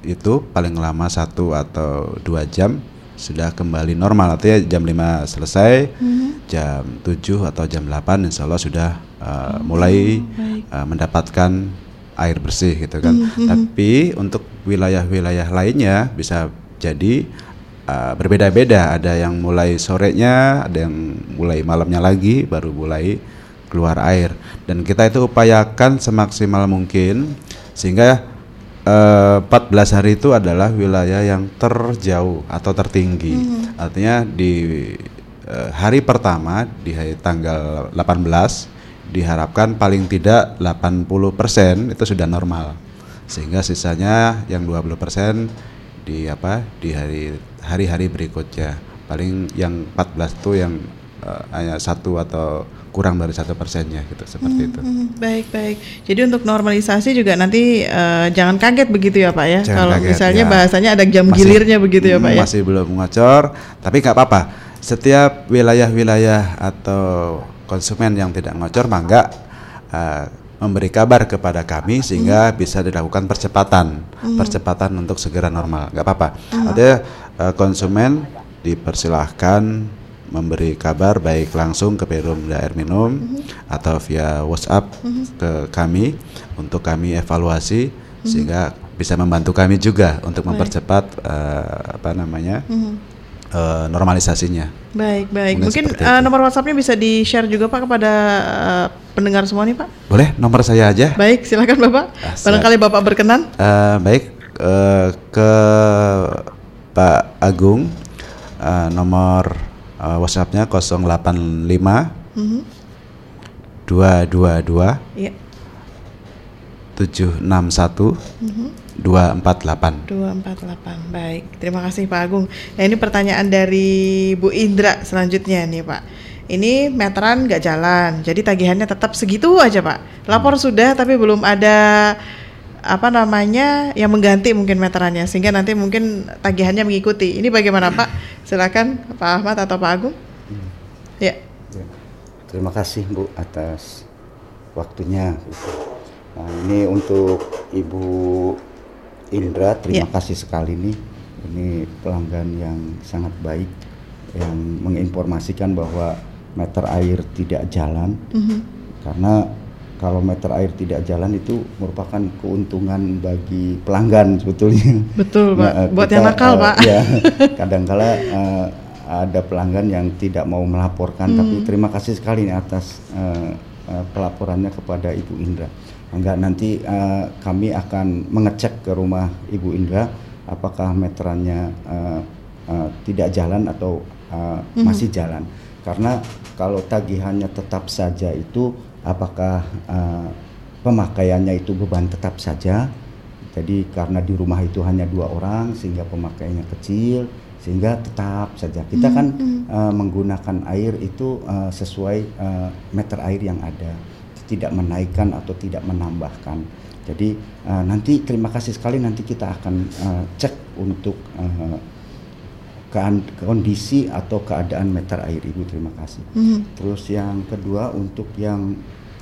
itu paling lama satu atau dua jam sudah kembali normal. Artinya jam 5 selesai jam 7 atau jam 8 insya Allah sudah uh, mulai uh, mendapatkan air bersih gitu kan. Tapi untuk wilayah-wilayah lainnya bisa jadi uh, berbeda-beda ada yang mulai sorenya ada yang mulai malamnya lagi baru mulai keluar air dan kita itu upayakan semaksimal mungkin sehingga eh, 14 hari itu adalah wilayah yang terjauh atau tertinggi. Artinya di eh, hari pertama di hari tanggal 18 diharapkan paling tidak 80% itu sudah normal. Sehingga sisanya yang 20% di apa? di hari hari-hari berikutnya. Paling yang 14 itu yang eh, hanya satu atau kurang dari satu persennya gitu seperti itu. Hmm, baik baik. Jadi untuk normalisasi juga nanti eh, jangan kaget begitu ya Pak ya. Jangan Kalau kaget, misalnya ya. bahasanya ada jam Masih- gilirnya begitu ya Pak ya. Masih belum ngocor, tapi nggak apa-apa. Setiap wilayah-wilayah atau konsumen yang tidak ngocor, mangga eh, memberi kabar kepada kami sehingga bisa dilakukan percepatan, percepatan untuk segera normal. nggak apa-apa. Artinya eh, konsumen dipersilahkan memberi kabar baik langsung ke Perumda Air Minum atau via WhatsApp ke kami untuk kami evaluasi sehingga bisa membantu kami juga untuk mempercepat eh, apa namanya eh, normalisasinya. Baik baik. Mungkin Mungkin itu. nomor WhatsAppnya bisa di share juga Pak kepada eh, pendengar semua nih Pak. Boleh nomor saya aja. Baik, silakan Bapak. Ah. Barangkali Bapak berkenan. Eh, baik eh, ke Pak Agung eh, nomor eh, WhatsAppnya 085 Mhm. 222 Iya. 761 248. 248. Baik, terima kasih Pak Agung. Nah, ini pertanyaan dari Bu Indra selanjutnya nih, Pak. Ini meteran nggak jalan, jadi tagihannya tetap segitu aja, Pak. Lapor sudah tapi belum ada apa namanya yang mengganti mungkin meterannya sehingga nanti mungkin tagihannya mengikuti. Ini bagaimana, Pak? Silakan Pak Ahmad atau Pak Agung. Ya. Ya. Terima kasih Bu atas waktunya. Nah, ini untuk Ibu Indra, terima Ya. kasih sekali nih. Ini pelanggan yang sangat baik yang menginformasikan bahwa meter air tidak jalan. Mhm. Karena kalau meter air tidak jalan itu merupakan keuntungan bagi pelanggan sebetulnya. Betul, Pak. Nah, eh, Buat kita, yang nakal, eh, Pak. Ya, kadangkala eh, ada pelanggan yang tidak mau melaporkan, tapi Hmm. terima kasih sekali nih atas eh, eh, pelaporannya kepada Ibu Indra. Enggak nanti eh, kami akan mengecek ke rumah Ibu Indra apakah meterannya eh, eh, tidak jalan atau eh, Hmm. masih jalan. Karena kalau tagihannya tetap saja itu apakah eh, pemakaiannya itu beban tetap saja? Jadi karena di rumah itu hanya dua orang sehingga pemakaiannya kecil sehingga tetap saja. Kita kan eh, menggunakan air itu eh, sesuai eh, meter air yang ada. Tidak menaikkan atau tidak menambahkan. Jadi eh, nanti terima kasih sekali nanti kita akan eh, cek untuk kean- kondisi atau keadaan meter air ibu terima kasih. Mhm. Terus yang kedua untuk yang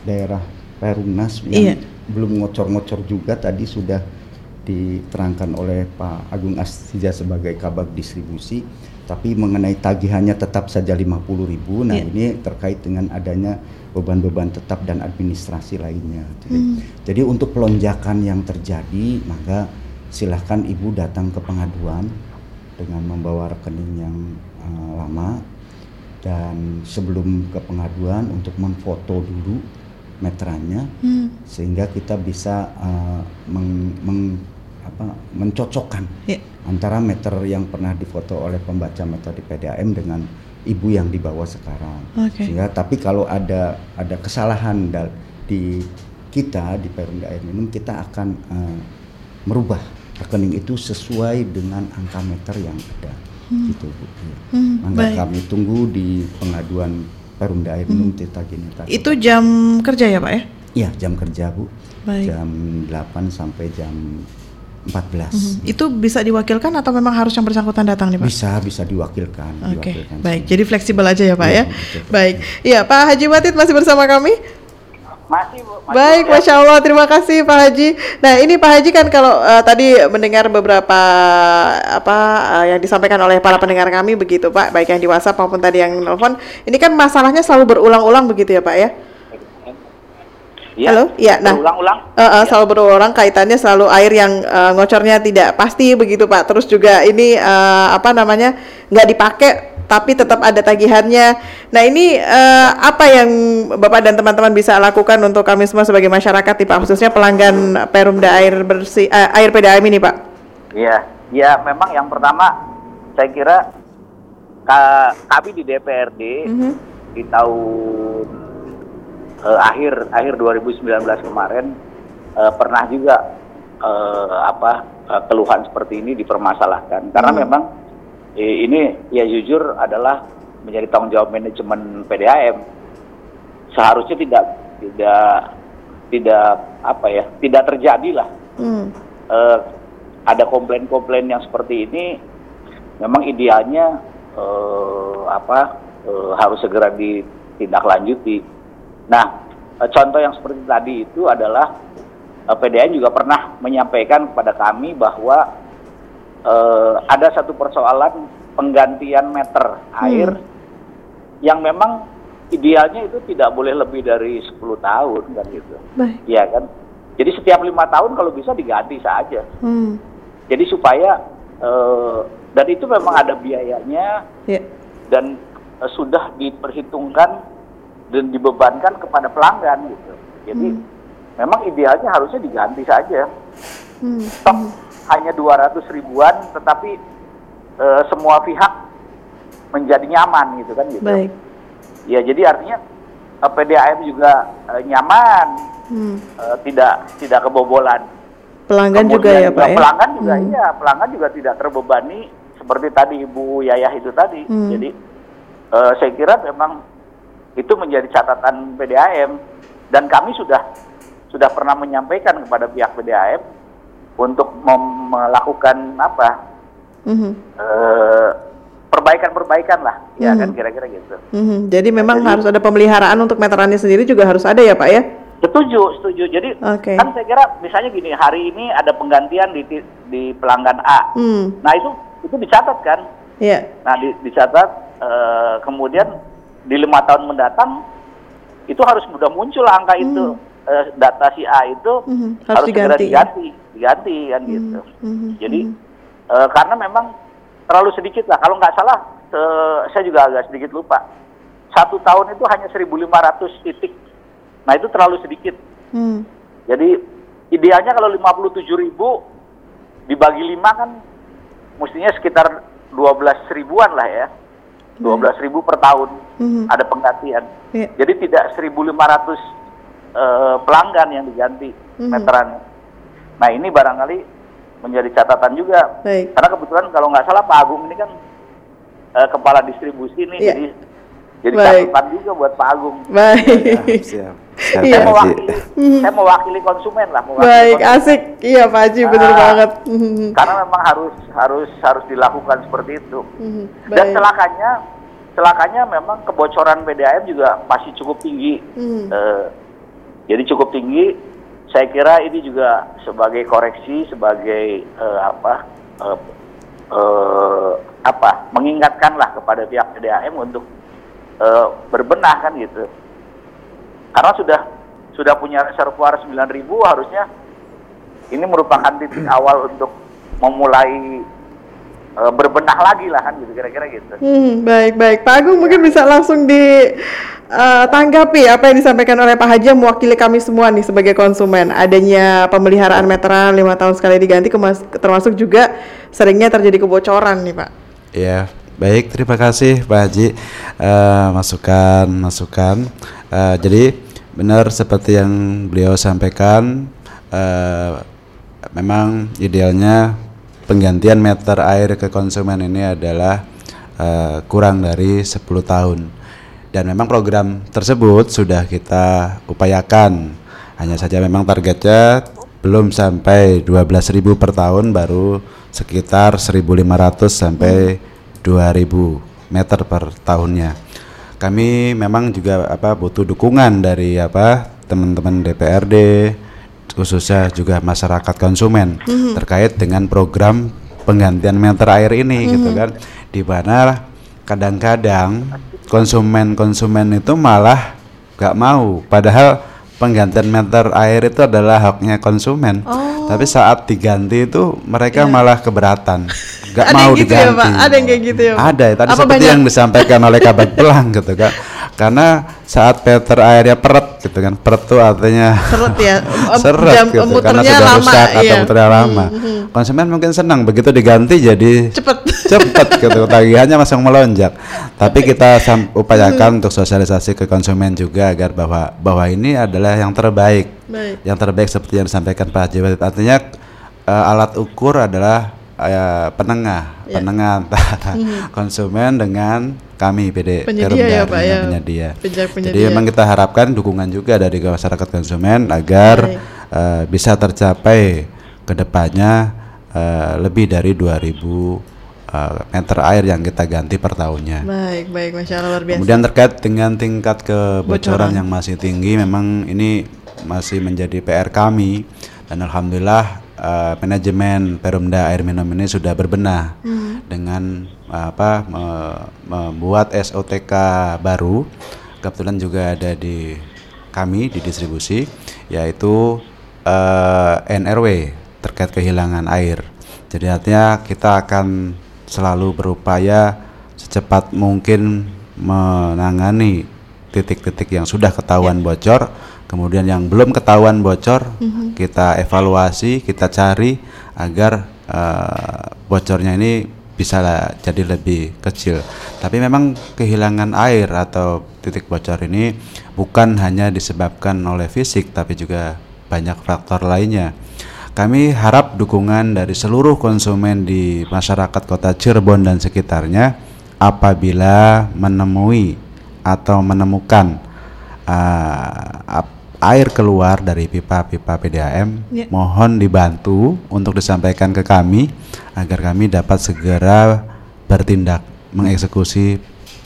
daerah Perumnas yang belum ngocor-ngocor juga tadi sudah diterangkan oleh Pak Agung Astija sebagai kabag distribusi. Tapi mengenai tagihannya tetap saja 50.000 nah Iya. ini terkait dengan adanya beban-beban tetap dan administrasi lainnya. Jadi, jadi untuk pelonjakan yang terjadi maka silahkan ibu datang ke pengaduan dengan membawa rekening yang eh, lama dan sebelum ke pengaduan untuk memfoto dulu meterannya Hmm. sehingga kita bisa uh, meng- meng- apa, mencocokkan Ya. antara meter yang pernah difoto oleh pembaca metode PDAM dengan ibu yang dibawa sekarang. Oke. Sehingga tapi kalau ada ada kesalahan di kita di Perumda Air Minum kita akan uh, merubah rekening itu sesuai dengan angka meter yang ada. Gitu Bu. Iya. Hmm, Maka baik. kami tunggu di pengaduan Perumda Air Minum Tirta Gineta. Itu jam kerja ya, Pak ya? Iya, jam kerja, Bu. Baik. Jam 8 sampai jam 14. Mhm. Itu bisa diwakilkan atau memang harus yang bersangkutan datang nih, Pak? Bisa bisa diwakilkan, Oke, diwakilkan baik. Jadi fleksibel aja ya, Pak Iya, ya. betul. Baik. Iya, Pak Haji Watid masih bersama kami. Masih, Bu. Masih Baik, ya. masya Allah, terima kasih Pak Haji. Nah, ini Pak Haji kan kalau eh, tadi mendengar beberapa apa eh, yang disampaikan oleh para pendengar kami begitu, Pak, baik yang di WhatsApp maupun tadi yang nelfon. Ini kan masalahnya selalu berulang-ulang begitu ya, Pak ya? Iya. Halo? Iya, nah. Ulang-ulang. Eh, eh, selalu berulang kaitannya selalu air yang eh, ngocornya tidak pasti begitu Pak. Terus juga ini eh, apa namanya nggak dipakai tapi tetap ada tagihannya. Nah ini eh, apa yang Bapak dan teman-teman bisa lakukan untuk kami semua sebagai masyarakat nih Pak, khususnya pelanggan Perumda air bersih eh, air PDAM ini Pak. Iya, ya memang yang pertama saya kira ka- kami di DPRD Mhm. di tahun eh, akhir akhir 2019 kemarin eh, pernah juga eh, apa keluhan seperti ini dipermasalahkan karena Hmm. memang ini ya jujur adalah menjadi tanggung jawab manajemen PDAM seharusnya tidak tidak tidak apa ya tidak terjadi lah Hmm. eh, ada komplain-komplain yang seperti ini memang idealnya eh, apa eh, harus segera ditindaklanjuti. Nah, eh, contoh yang seperti tadi itu adalah eh, PDN juga pernah menyampaikan kepada kami bahwa eh, ada satu persoalan penggantian meter air yang memang idealnya itu tidak boleh lebih dari 10 tahun kan gitu. Baik. Iya kan? Jadi setiap lima tahun kalau bisa diganti saja. Hmm. Jadi supaya eh, dan itu memang ada biayanya Ya. dan eh, sudah diperhitungkan dan dibebankan kepada pelanggan gitu. Jadi memang idealnya harusnya diganti saja. Hmm. Stok hanya 200 ribuan, tetapi eh, semua pihak menjadi nyaman gitu kan gitu. Baik. Ya jadi artinya eh, PDAM juga eh, nyaman, Hmm. eh, tidak tidak kebobolan. Pelanggan juga Kemudian ya Pak ya. Pelanggan juga Hmm. iya, pelanggan juga tidak terbebani seperti tadi Ibu Yayah itu tadi. Hmm. Jadi eh, saya kira memang itu menjadi catatan PDAM dan kami sudah sudah pernah menyampaikan kepada pihak PDAM untuk melakukan apa Mhm. eh, perbaikan-perbaikan lah, ya Hmm. kan kira-kira gitu. Mhm. Jadi memang Jadi- harus ada pemeliharaan untuk meterannya sendiri juga harus ada ya Pak ya. Setuju, setuju. Jadi Oke. kan saya kira misalnya gini, hari ini ada penggantian di di pelanggan A. Hmm. Nah itu itu dicatat kan. Iya. Nah di, dicatat eh, kemudian di lima tahun mendatang itu harus sudah muncul angka itu eh, data si A itu Mhm. Harus harus, segera diganti. diganti, diganti kan gitu. Mhm. Jadi eh, karena memang terlalu sedikit lah. Kalau nggak salah, eh, saya juga agak sedikit lupa. Satu tahun itu hanya 1.500 titik. Nah itu terlalu sedikit. Hmm. Jadi idealnya kalau 57 ribu dibagi lima kan mestinya sekitar 12 ribuan lah ya. 12 ribu per tahun Mhm. ada penggantian. Iya. Jadi tidak 1.500 eh, pelanggan yang diganti Mhm. meterannya. Nah ini barangkali menjadi catatan juga. Baik. Karena kebetulan kalau nggak salah Pak Agung ini kan eh, kepala distribusi nih, Iya. jadi jadi catatan juga buat Pak Agung. Baik. Siap. Iya. Siap, Saya mewakili, saya mewakili konsumen lah. mewakili Baik, konsumen. asik. Iya Pak Haji, bener Ah. banget. Mhm. Karena memang harus harus harus dilakukan seperti itu. Mhm. Dan celakanya celakanya memang kebocoran PDAM juga masih cukup tinggi. Hmm. Eh, jadi cukup tinggi. Saya kira ini juga sebagai koreksi, sebagai eh, apa eh, eh, apa mengingatkanlah kepada pihak PDAM untuk eh, berbenah kan gitu. Karena sudah sudah punya reservoir 9.000 harusnya ini merupakan titik awal untuk memulai eh, berbenah lagi lah kan gitu kira-kira gitu. Hmm, baik baik. Pak Agung mungkin bisa langsung ditanggapi apa yang disampaikan oleh Pak Haji yang mewakili kami semua nih sebagai konsumen. Adanya pemeliharaan meteran lima tahun sekali diganti, termasuk juga seringnya terjadi kebocoran nih Pak. Ya, baik. Terima kasih Pak Haji. Eh, masukan, masukan. Eh, jadi benar seperti yang beliau sampaikan, eh, memang idealnya penggantian meter air ke konsumen ini adalah eh, kurang dari 10 tahun. Dan memang program tersebut sudah kita upayakan. Hanya saja memang targetnya belum sampai 12.000 per tahun baru sekitar 1.500 sampai 2.000 meter per tahunnya. Kami memang juga apa butuh dukungan dari apa teman-teman DPRD khususnya juga masyarakat konsumen terkait dengan program penggantian meter air ini gitu kan. Di mana kadang-kadang konsumen-konsumen itu malah gak mau. Padahal penggantian meter air itu adalah haknya konsumen. Tapi saat diganti itu mereka malah keberatan. Gak Ada mau yang gitu ya, diganti. Pak? Ada yang kayak gitu ya, Pak? ada tadi Apa seperti banyak? yang disampaikan oleh kabar belang gitu kan karena saat meter airnya peret gitu kan peret tuh artinya Seret ya. Seret jam gitu karena sudah lama, rusak atau iya. muternya lama konsumen mungkin senang begitu diganti jadi Cepet. cepet gitu tagihannya langsung melonjak tapi kita upayakan untuk sosialisasi ke konsumen juga agar bahwa bahwa ini adalah yang terbaik Baik. yang terbaik seperti yang disampaikan Pak Haji Wadid. artinya eh, alat ukur adalah eh, penengah Ya. penengah antara konsumen dengan kami PD Penyedia ya, Pak, ya. penyedia. Jadi memang kita harapkan dukungan juga dari masyarakat konsumen agar Baik. eh, bisa tercapai ke depannya eh, lebih dari 2000 eh, meter air yang kita ganti per tahunnya. Baik baik, masya Allah luar biasa. Kemudian terkait dengan tingkat kebocoran Bocoran. yang masih tinggi, memang ini masih menjadi PR kami dan alhamdulillah eh, manajemen Perumda Air Minum ini sudah berbenah Hmm. dengan apa me- membuat SOTK baru. Kebetulan juga ada di kami di distribusi yaitu eh, NRW terkait kehilangan air. Jadi artinya kita akan selalu berupaya secepat mungkin menangani titik-titik yang sudah ketahuan bocor, kemudian yang belum ketahuan bocor, kita evaluasi, kita cari agar eh, bocornya ini bisa jadi lebih kecil. Tapi memang kehilangan air atau titik bocor ini bukan hanya disebabkan oleh fisik, tapi juga banyak faktor lainnya. Kami harap dukungan dari seluruh konsumen di masyarakat kota Cirebon dan sekitarnya apabila menemui atau menemukan uh, air keluar dari pipa-pipa PDAM, Ya. mohon dibantu untuk disampaikan ke kami agar kami dapat segera bertindak mengeksekusi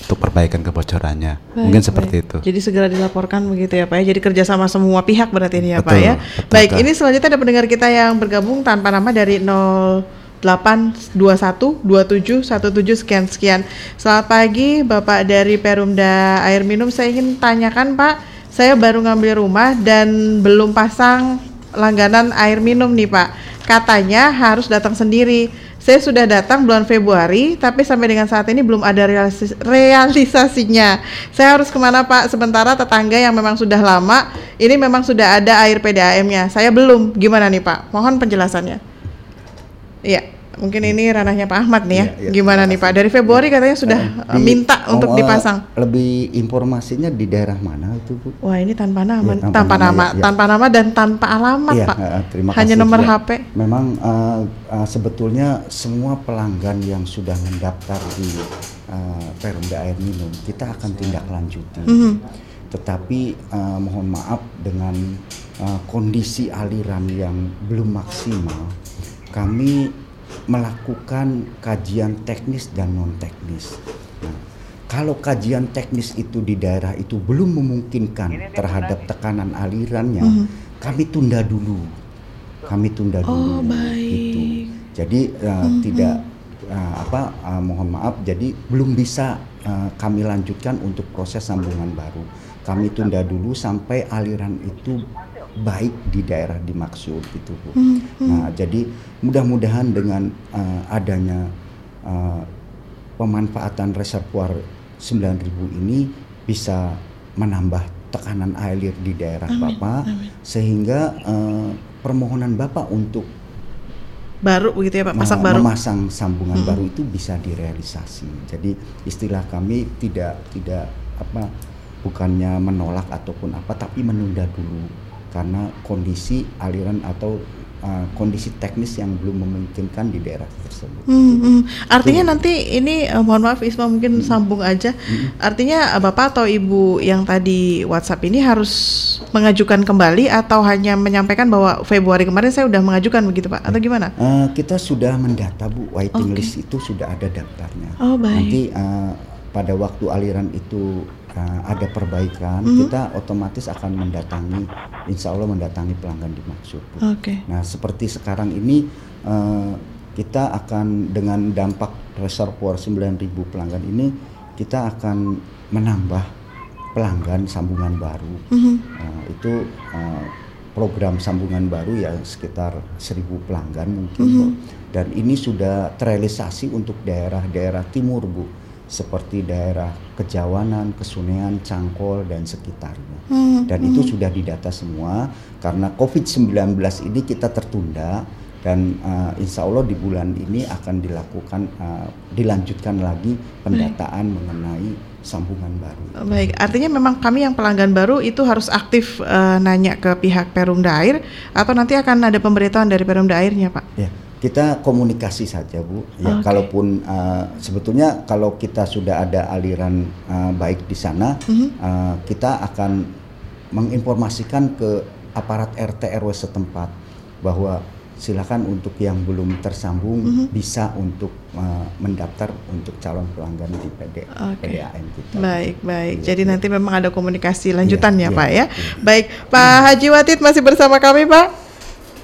untuk perbaikan kebocorannya. Baik, Mungkin seperti baik. itu. Jadi segera dilaporkan begitu ya Pak ya. Jadi kerjasama semua pihak berarti ini ya Pak Betul, ya. betul, Baik, Kak. ini selanjutnya ada pendengar kita yang bergabung tanpa nama dari 0821 27 17 sekian sekian. Selamat pagi Bapak dari Perumda Air Minum. Saya ingin tanyakan Pak, saya baru ngambil rumah dan belum pasang langganan air minum nih Pak. Katanya harus datang sendiri. Saya sudah datang bulan Februari, tapi sampai dengan saat ini belum ada realis- realisasinya. Saya harus ke mana Pak? Sementara tetangga yang memang sudah lama, ini memang sudah ada air PDAM-nya. Saya belum. Gimana nih Pak? Mohon penjelasannya. Iya, mungkin ini ranahnya Pak Ahmad nih ya. Iya, iya. Gimana nih Pak? Dari Februari katanya sudah Eh, eh, di- minta oh, untuk dipasang. Lebih informasinya di daerah mana itu Bu? Wah ini tanpa nama, Iya, tanpa, tanpa nama, ya, ya. tanpa nama dan tanpa alamat Iya, Pak. eh, terima Hanya kasih. nomor Ya. HP. Memang eh, eh, sebetulnya semua pelanggan yang sudah mendaftar di eh, Perumda Air Minum kita akan tindak lanjuti. Mhm. Tetapi eh, mohon maaf dengan eh, kondisi aliran yang belum maksimal, kami melakukan kajian teknis dan non teknis. Nah, kalau kajian teknis itu di daerah itu belum memungkinkan terhadap tekanan alirannya, Mhm. kami tunda dulu. Kami tunda Oh, dulu. baik. Gitu. Jadi uh, tidak uh, apa uh, mohon maaf jadi belum bisa uh, kami lanjutkan untuk proses sambungan baru. Kami tunda dulu sampai aliran itu baik di daerah dimaksud gitu Bu. Nah, jadi mudah-mudahan dengan uh, adanya uh, pemanfaatan reservoir 9000 ini bisa menambah tekanan air di daerah Bapak sehingga uh, permohonan Bapak untuk Baru begitu ya Pak, pasang me- baru. memasang sambungan baru itu bisa direalisasi. Jadi istilah kami tidak tidak apa bukannya menolak ataupun apa tapi menunda dulu karena kondisi aliran atau uh, kondisi teknis yang belum memungkinkan di daerah tersebut. Hmm, hmm. Artinya nanti ini eh, mohon maaf Isma mungkin sambung aja. Artinya eh, Bapak atau Ibu yang tadi WhatsApp ini harus mengajukan kembali atau hanya menyampaikan bahwa Februari kemarin saya udah mengajukan begitu Pak atau gimana? Uh, kita sudah mendata Bu waiting Oke. list itu sudah ada daftarnya. Oh, baik. Nanti uh, pada waktu aliran itu uh, ada perbaikan, Mhm. kita otomatis akan mendatangi, insya Allah mendatangi pelanggan dimaksud. Oke. Nah seperti sekarang ini uh, kita akan dengan dampak reservoir 9.000 pelanggan ini kita akan menambah pelanggan sambungan baru. Mhm. Uh, itu uh, program sambungan baru ya sekitar 1000 pelanggan mungkin Mhm. Bu. dan ini sudah terrealisasi untuk daerah-daerah timur Bu seperti daerah Kejawanan, Kesunean, Cangkol dan sekitarnya. Hmm, Dan itu sudah didata semua karena COVID-19 ini kita tertunda dan uh, insya Allah di bulan ini akan dilakukan uh, dilanjutkan lagi pendataan mengenai sambungan baru. Baik, artinya memang kami yang pelanggan baru itu harus aktif eh, nanya ke pihak Perumda Air atau nanti akan ada pemberitahuan dari Perumda Airnya Pak? Ya, kita komunikasi saja Bu. Ya, Oke. kalaupun uh, sebetulnya kalau kita sudah ada aliran uh, baik di sana, Mhm. uh, kita akan menginformasikan ke aparat RT RW setempat bahwa silakan untuk yang belum tersambung Mhm. bisa untuk uh, mendaftar untuk calon pelanggan di PD, Oke. PDAM kita. Baik, baik. Iya, Jadi iya. nanti memang ada komunikasi lanjutan Iya, ya iya, Pak ya. iya. Baik, Pak Haji Watit masih bersama kami Pak.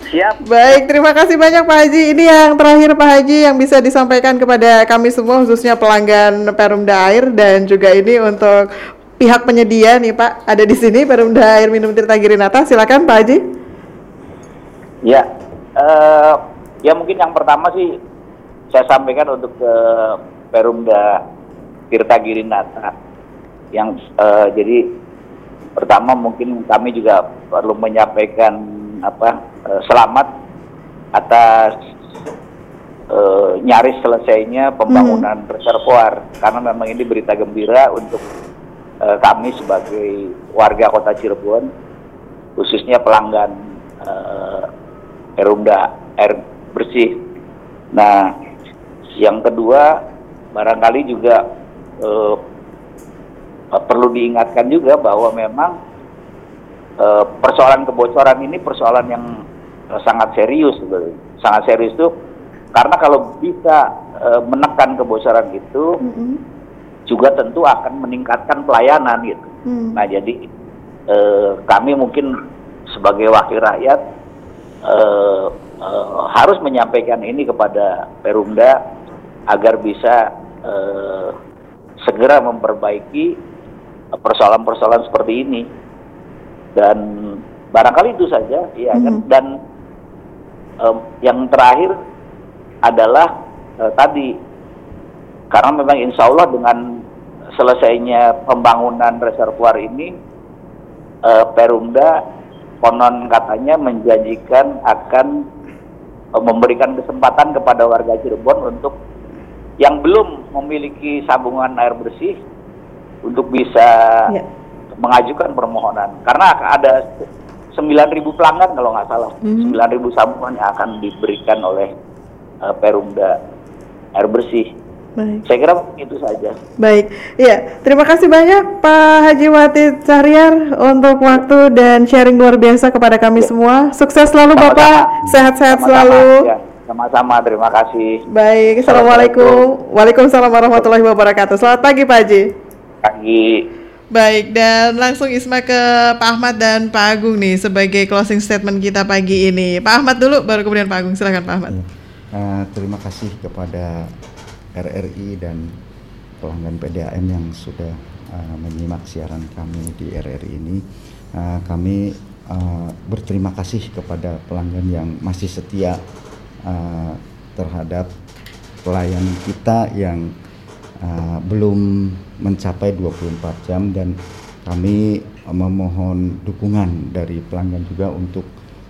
Siap. Baik, terima kasih banyak Pak Haji. Ini yang terakhir Pak Haji yang bisa disampaikan kepada kami semua khususnya pelanggan Perumda Air dan juga ini untuk pihak penyedia nih Pak. Ada di sini Perumda Air Minum Tirta Girinata. Silakan Pak Haji. Ya, eh, ya mungkin yang pertama sih saya sampaikan untuk ke Perumda Tirta Girinata. yang eh, jadi pertama mungkin kami juga perlu menyampaikan apa eh, selamat atas eh, nyaris selesainya pembangunan reservoir karena memang ini berita gembira untuk eh, kami sebagai warga kota Cirebon khususnya pelanggan eh, Perumda air bersih. Nah, yang kedua barangkali juga eh, perlu diingatkan juga bahwa memang eh, persoalan kebocoran ini persoalan yang sangat serius, sebenarnya. sangat serius itu karena kalau bisa eh, menekan kebocoran itu Mm-mm. juga tentu akan meningkatkan pelayanan gitu. Hmm. Nah jadi eh, kami mungkin sebagai wakil rakyat eh, eh, harus menyampaikan ini kepada Perumda agar bisa eh, segera memperbaiki eh, persoalan-persoalan seperti ini dan barangkali itu saja ya kan Mhm. dan em, yang terakhir adalah eh, tadi karena memang insya Allah dengan selesainya pembangunan reservoir ini eh, Perumda konon katanya menjanjikan akan eh, memberikan kesempatan kepada warga Cirebon untuk yang belum memiliki sambungan air bersih untuk bisa Ya. mengajukan permohonan karena ada 9.000 pelanggan kalau nggak salah Mhm. 9.000 sambungan yang akan diberikan oleh eh, Perumda air bersih Baik. saya kira itu saja Baik, iya. Terima kasih banyak Pak Haji Watid Syahriar untuk waktu dan sharing luar biasa kepada kami semua. Sukses selalu Sama-sama. Bapak, sehat-sehat Sama-sama, selalu. ya. sama-sama terima kasih Baik, Assalamualaikum. Waalaikumsalam warahmatullahi wabarakatuh. Selamat pagi Pak Haji. pagi Baik, dan langsung Isma ke Pak Ahmad dan Pak Agung nih sebagai closing statement kita pagi ini. Pak Ahmad dulu, baru kemudian Pak Agung. Silakan Pak Ahmad. Eh, terima kasih kepada RRI dan pelanggan PDAM yang sudah eh, menyimak siaran kami di RRI ini. Eh, kami eh, berterima kasih kepada pelanggan yang masih setia eh, terhadap pelayanan kita yang eh, belum mencapai 24 jam dan kami memohon dukungan dari pelanggan juga untuk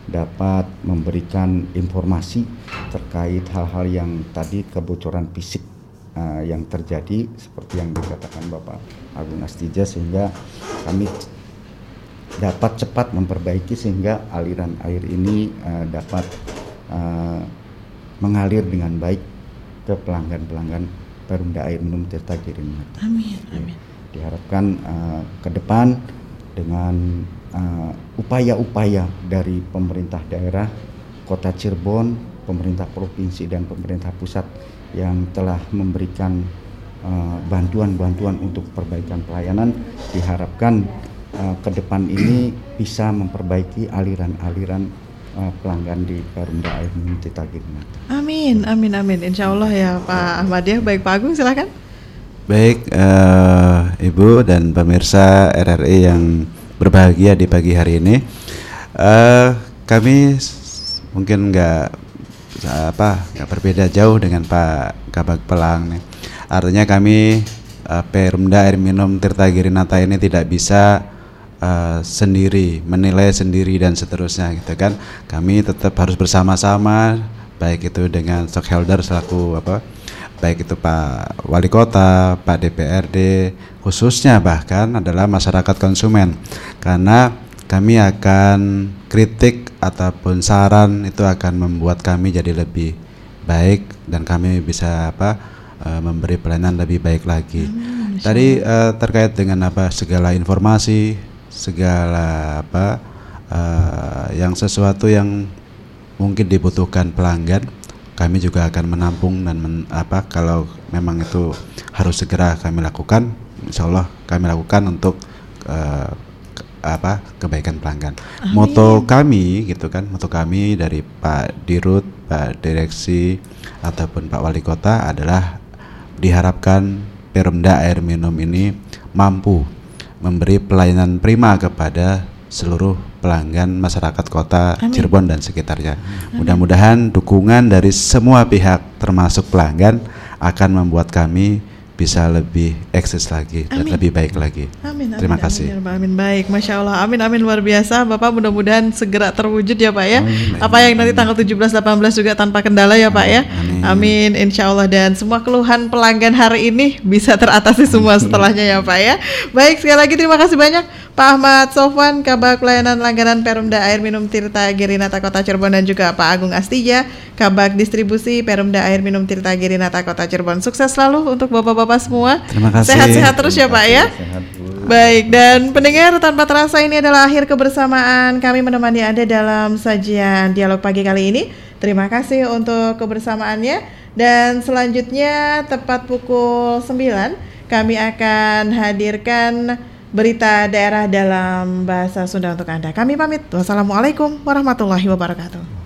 dapat memberikan informasi terkait hal-hal yang tadi kebocoran fisik uh, yang terjadi seperti yang dikatakan Bapak Agung Astija sehingga kami dapat cepat memperbaiki sehingga aliran air ini uh, dapat uh, mengalir dengan baik ke pelanggan-pelanggan Perumda Air Minum Tirta Girinata. Amin, amin. Diharapkan uh, ke depan dengan uh, upaya-upaya dari pemerintah daerah, Kota Cirebon, pemerintah provinsi dan pemerintah pusat yang telah memberikan uh, bantuan-bantuan untuk perbaikan pelayanan, diharapkan uh, ke depan ini bisa memperbaiki aliran-aliran uh, pelanggan di Perumda Air Minum Tirta Girinata. Amin, amin, amin. Insya Allah ya Pak Ahmad ya. Baik Pak Agung, silakan. Baik, eh, Ibu dan pemirsa RRI yang berbahagia di pagi hari ini, eh, kami mungkin nggak apa nggak berbeda jauh dengan Pak Kabag Pelang nih. Artinya kami eh, Perumda Air Minum Tirta Girinata ini tidak bisa eh, sendiri menilai sendiri dan seterusnya gitu kan. Kami tetap harus bersama-sama baik itu dengan stockholder selaku apa baik itu Pak Wali Kota, Pak DPRD, khususnya bahkan adalah masyarakat konsumen, karena kami akan kritik ataupun saran itu akan membuat kami jadi lebih baik dan kami bisa apa eh, memberi pelayanan lebih baik lagi. Tadi eh, terkait dengan apa segala informasi, segala apa eh, yang sesuatu yang mungkin dibutuhkan pelanggan kami juga akan menampung dan men- apa kalau memang itu harus segera kami lakukan insya Allah kami lakukan untuk ke- apa kebaikan pelanggan. Moto kami gitu kan moto kami dari Pak Dirut Pak Direksi ataupun Pak Wali Kota adalah diharapkan Perumda Air Minum ini mampu memberi pelayanan prima kepada seluruh pelanggan masyarakat kota Cirebon dan sekitarnya. Mudah-mudahan dukungan dari semua pihak termasuk pelanggan akan membuat kami bisa lebih eksis lagi dan Amin. lebih baik lagi. Amin, amin, Terima amin, kasih. ya Rabbal Amin baik, masya Allah, amin amin luar biasa, Bapak mudah-mudahan segera terwujud ya Pak ya. Amin. Apa yang nanti tanggal 17-18 juga tanpa kendala ya Pak ya. Amin. Amin, insya Allah dan semua keluhan pelanggan hari ini bisa teratasi semua setelahnya ya Pak ya. Baik sekali lagi terima kasih banyak Pak Ahmad Sofwan, Kabak Pelayanan Langganan Perumda Air Minum Tirta Girinata Kota Cirebon dan juga Pak Agung Astija, Kabak Distribusi Perumda Air Minum Tirta Girinata Kota Cirebon. Sukses selalu untuk bapak-bapak semua. Terima kasih. Sehat-sehat terus ya Pak ya. Sehat, Bu. Baik, dan pendengar tanpa terasa ini adalah akhir kebersamaan kami menemani Anda dalam sajian dialog pagi kali ini. Terima kasih untuk kebersamaannya dan selanjutnya tepat pukul 9 kami akan hadirkan berita daerah dalam bahasa Sunda untuk Anda. Kami pamit. Wassalamualaikum warahmatullahi wabarakatuh.